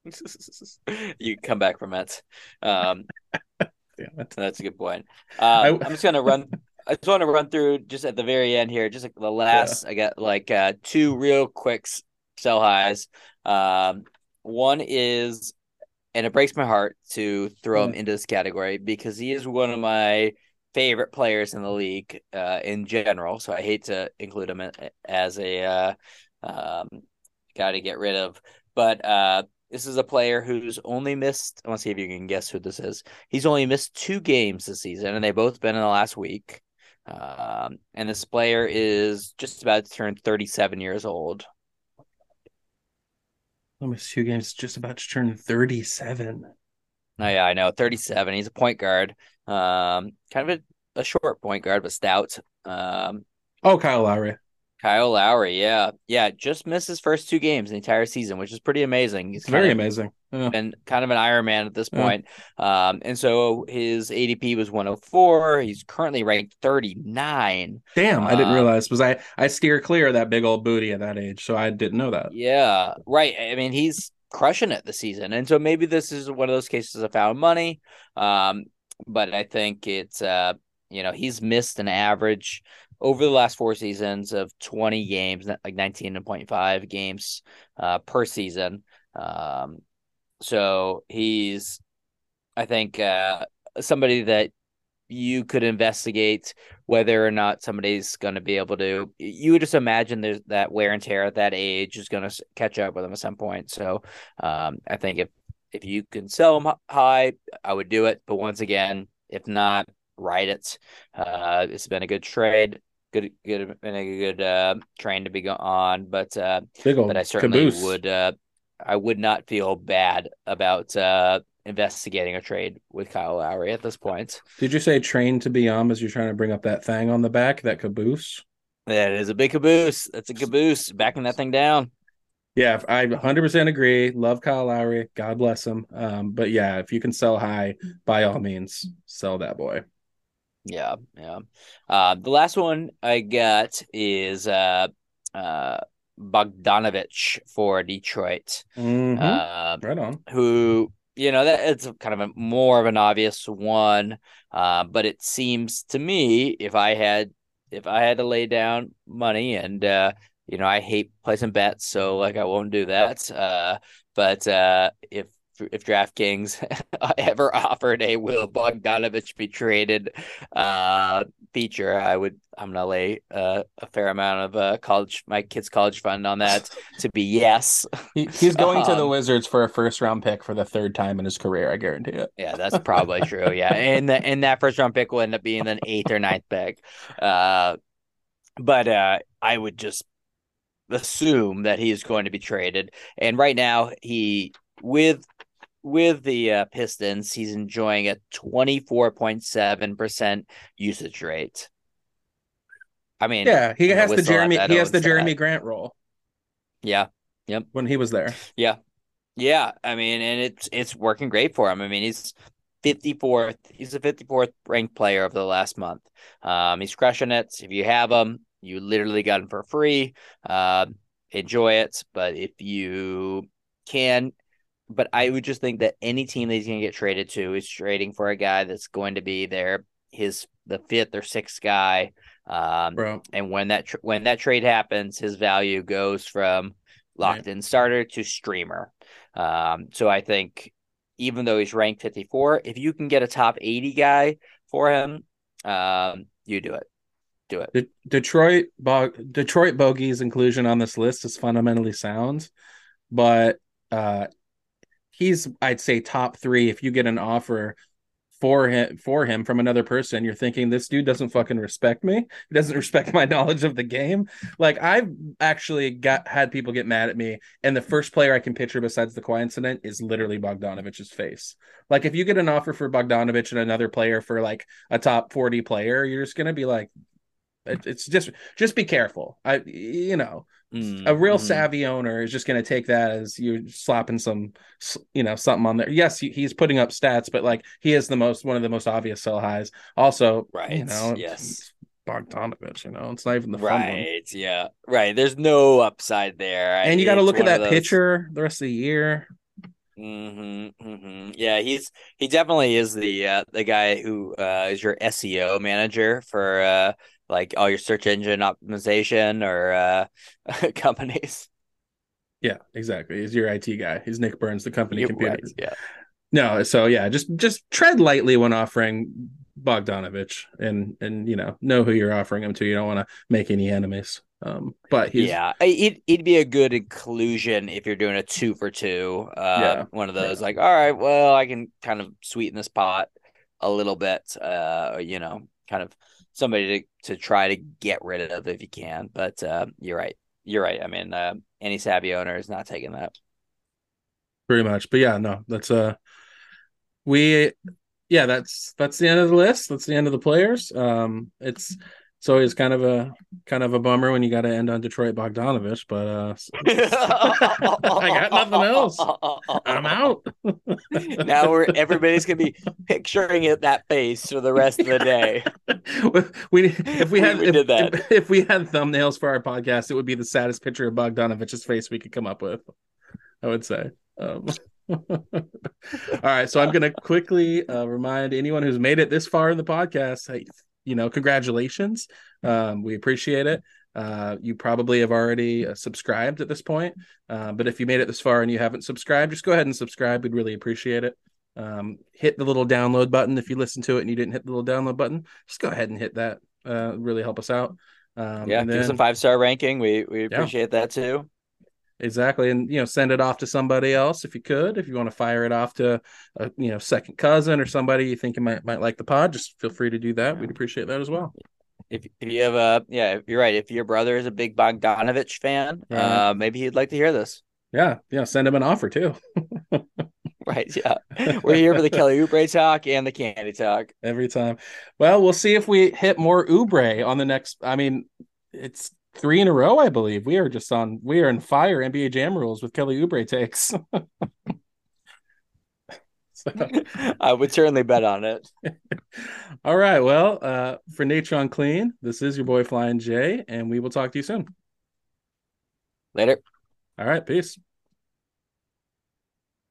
Speaker 2: you come back from it. Um, that's a good point.
Speaker 1: I-
Speaker 2: Um, I'm just gonna run. I just want to run through just at the very end here, just like the last. I got like uh, two real quick sell highs. Um, one is, and it breaks my heart to throw him
Speaker 1: Mm.
Speaker 2: into this category because he is one of my favorite players in the league uh, in general. So I hate to include him as a uh, um, got to get rid of. But uh, this is a player who's only missed. I want to see if you can guess who this is. He's only missed two games this season, and they both been in the last week. Um, and this player is just about to turn 37 years old.
Speaker 1: Almost two games, just about to turn 37.
Speaker 2: Oh yeah, I know. 37. He's a point guard. Um, kind of a, a short point guard, but stout. Um,
Speaker 1: oh, Kyle Lowry.
Speaker 2: Kyle Lowry, yeah, yeah, just missed his first two games the entire season, which is pretty amazing. He's
Speaker 1: very
Speaker 2: of,
Speaker 1: amazing,
Speaker 2: yeah. and kind of an Iron Man at this point. Yeah. Um, and so his ADP was 104. He's currently ranked 39.
Speaker 1: Damn, I didn't um, realize. Was I I steer clear of that big old booty at that age, so I didn't know that.
Speaker 2: Yeah, right. I mean, he's crushing it this season, and so maybe this is one of those cases of found money. Um, but I think it's uh, you know, he's missed an average over the last four seasons of 20 games, like 19.5 games uh, per season. Um, so he's, I think, uh, somebody that you could investigate whether or not somebody's going to be able to. You would just imagine there's that wear and tear at that age is going to catch up with them at some point. So um, I think if if you can sell him high, I would do it. But once again, if not, write it. Uh, it's been a good trade good, good, been a good uh, train to be on. But uh, but I certainly caboose. would uh, I would not feel bad about uh, investigating a trade with Kyle Lowry at this point.
Speaker 1: Did you say train to be on as you're trying to bring up that thing on the back, that caboose?
Speaker 2: That is a big caboose. That's a caboose. Backing that thing down.
Speaker 1: Yeah, I 100% agree. Love Kyle Lowry. God bless him. Um, but yeah, if you can sell high, by all means, sell that boy.
Speaker 2: Yeah, yeah. Uh, the last one I got is uh, uh, Bogdanovich for Detroit.
Speaker 1: Mm-hmm. Uh, right on.
Speaker 2: Who you know that it's kind of a more of an obvious one, uh, but it seems to me if I had if I had to lay down money and uh, you know I hate placing bets, so like I won't do that. Uh, but uh, if if DraftKings ever offered a will Bogdanovich be traded uh, feature, I would I'm gonna lay uh, a fair amount of uh, college my kids' college fund on that to be yes.
Speaker 1: He, he's going um, to the um, Wizards for a first round pick for the third time in his career. I guarantee it.
Speaker 2: Yeah, that's probably true. Yeah, and the, and that first round pick will end up being an eighth or ninth pick. Uh, but uh, I would just assume that he is going to be traded. And right now, he with with the uh, Pistons, he's enjoying a 24.7% usage rate. I mean,
Speaker 1: yeah, he has the Jeremy he has the Jerami Grant role.
Speaker 2: Yeah. Yep.
Speaker 1: When he was there.
Speaker 2: Yeah. Yeah, I mean, and it's it's working great for him. I mean, he's 54th. He's a 54th ranked player of the last month. Um, he's crushing it. If you have him, you literally got him for free. Uh, enjoy it. But if you can but I would just think that any team that he's going to get traded to is trading for a guy that's going to be there his the fifth or sixth guy. Um, Bro. and when that tr- when that trade happens, his value goes from locked in starter to streamer. Um, so I think even though he's ranked 54, if you can get a top 80 guy for him, um, you do it. Do it.
Speaker 1: De- Detroit Bo- Detroit Bogey's inclusion on this list is fundamentally sound, but uh, he's I'd say top three. If you get an offer for him for him from another person, you're thinking this dude doesn't fucking respect me. He doesn't respect my knowledge of the game. Like I've actually got had people get mad at me, and the first player I can picture besides the Kawhi incident is literally Bogdanovich's face. Like if you get an offer for Bogdanovich and another player for like a top 40 player, you're just gonna be like, it's just just be careful. I you know Mm, a real mm. savvy owner is just going to take that as you're slapping some, you know, something on there. Yes, he, he's putting up stats, but like he is the most one of the most obvious sell highs. Also,
Speaker 2: right? You know, yes.
Speaker 1: Bogdanovich, you know, it's not even the
Speaker 2: right. Yeah, right. There's no upside there,
Speaker 1: and you got to look at that pitcher the rest of the year.
Speaker 2: Mm-hmm, mm-hmm. Yeah, he's he definitely is the uh, the guy who uh, is your SEO manager for uh, like all your search engine optimization or uh, companies.
Speaker 1: Yeah, exactly. He's your IT guy. He's Nick Burns, the company You're computer. Right,
Speaker 2: yeah.
Speaker 1: No, so yeah, just just tread lightly when offering Bogdanovich and and you know know who you're offering him to. You don't want to make any enemies. Um, but
Speaker 2: yeah, he'd he'd be a good inclusion if you're doing a two for two. Uh, yeah, one of those yeah. like, all right, well, I can kind of sweeten this pot a little bit. Uh, you know, kind of somebody to to try to get rid of if you can. But uh, you're right, you're right. I mean, uh, any savvy owner is not taking that.
Speaker 1: Pretty much, but yeah, no, that's uh, we yeah, that's that's the end of the list. That's the end of the players. Um, it's it's always kind of a kind of a bummer when you got to end on Detroit Bogdanovich, but uh, I got nothing else. I'm out.
Speaker 2: now we're everybody's gonna be picturing it that face for the rest of the day.
Speaker 1: we if we had we, we if, did that. If, if, we had thumbnails for our podcast, it would be the saddest picture of Bogdanovich's face we could come up with. I would say. Um, All right, so I'm going to quickly uh, remind anyone who's made it this far in the podcast, hey, you know, congratulations. Um, we appreciate it. Uh, you probably have already uh, subscribed at this point, uh, but if you made it this far and you haven't subscribed, just go ahead and subscribe. We'd really appreciate it. Um, hit the little download button if you listen to it and you didn't hit the little download button. Just go ahead and hit that. Uh, really help us out.
Speaker 2: Um, yeah, then, give us a five star ranking. We we appreciate yeah. that too.
Speaker 1: Exactly, and you know, send it off to somebody else if you could. If you want to fire it off to a you know second cousin or somebody you think you might might like the pod, just feel free to do that. We'd appreciate that as well.
Speaker 2: If, if you have a yeah, you're right. If your brother is a big Bogdanovich fan, uh, maybe he'd like to hear this.
Speaker 1: Yeah, yeah, send him an offer too.
Speaker 2: right. Yeah, we're here for the Kelly Oubre talk and the candy talk
Speaker 1: every time. Well, we'll see if we hit more Oubre on the next. I mean, it's three in a row, I believe. We are just on we are in fire NBA Jam rules with Kelly Oubre takes.
Speaker 2: so. I would certainly bet on it.
Speaker 1: All right. Well, uh, for Natron Clean, this is your boy Flying J, and we will talk to you soon.
Speaker 2: Later.
Speaker 1: All right. Peace.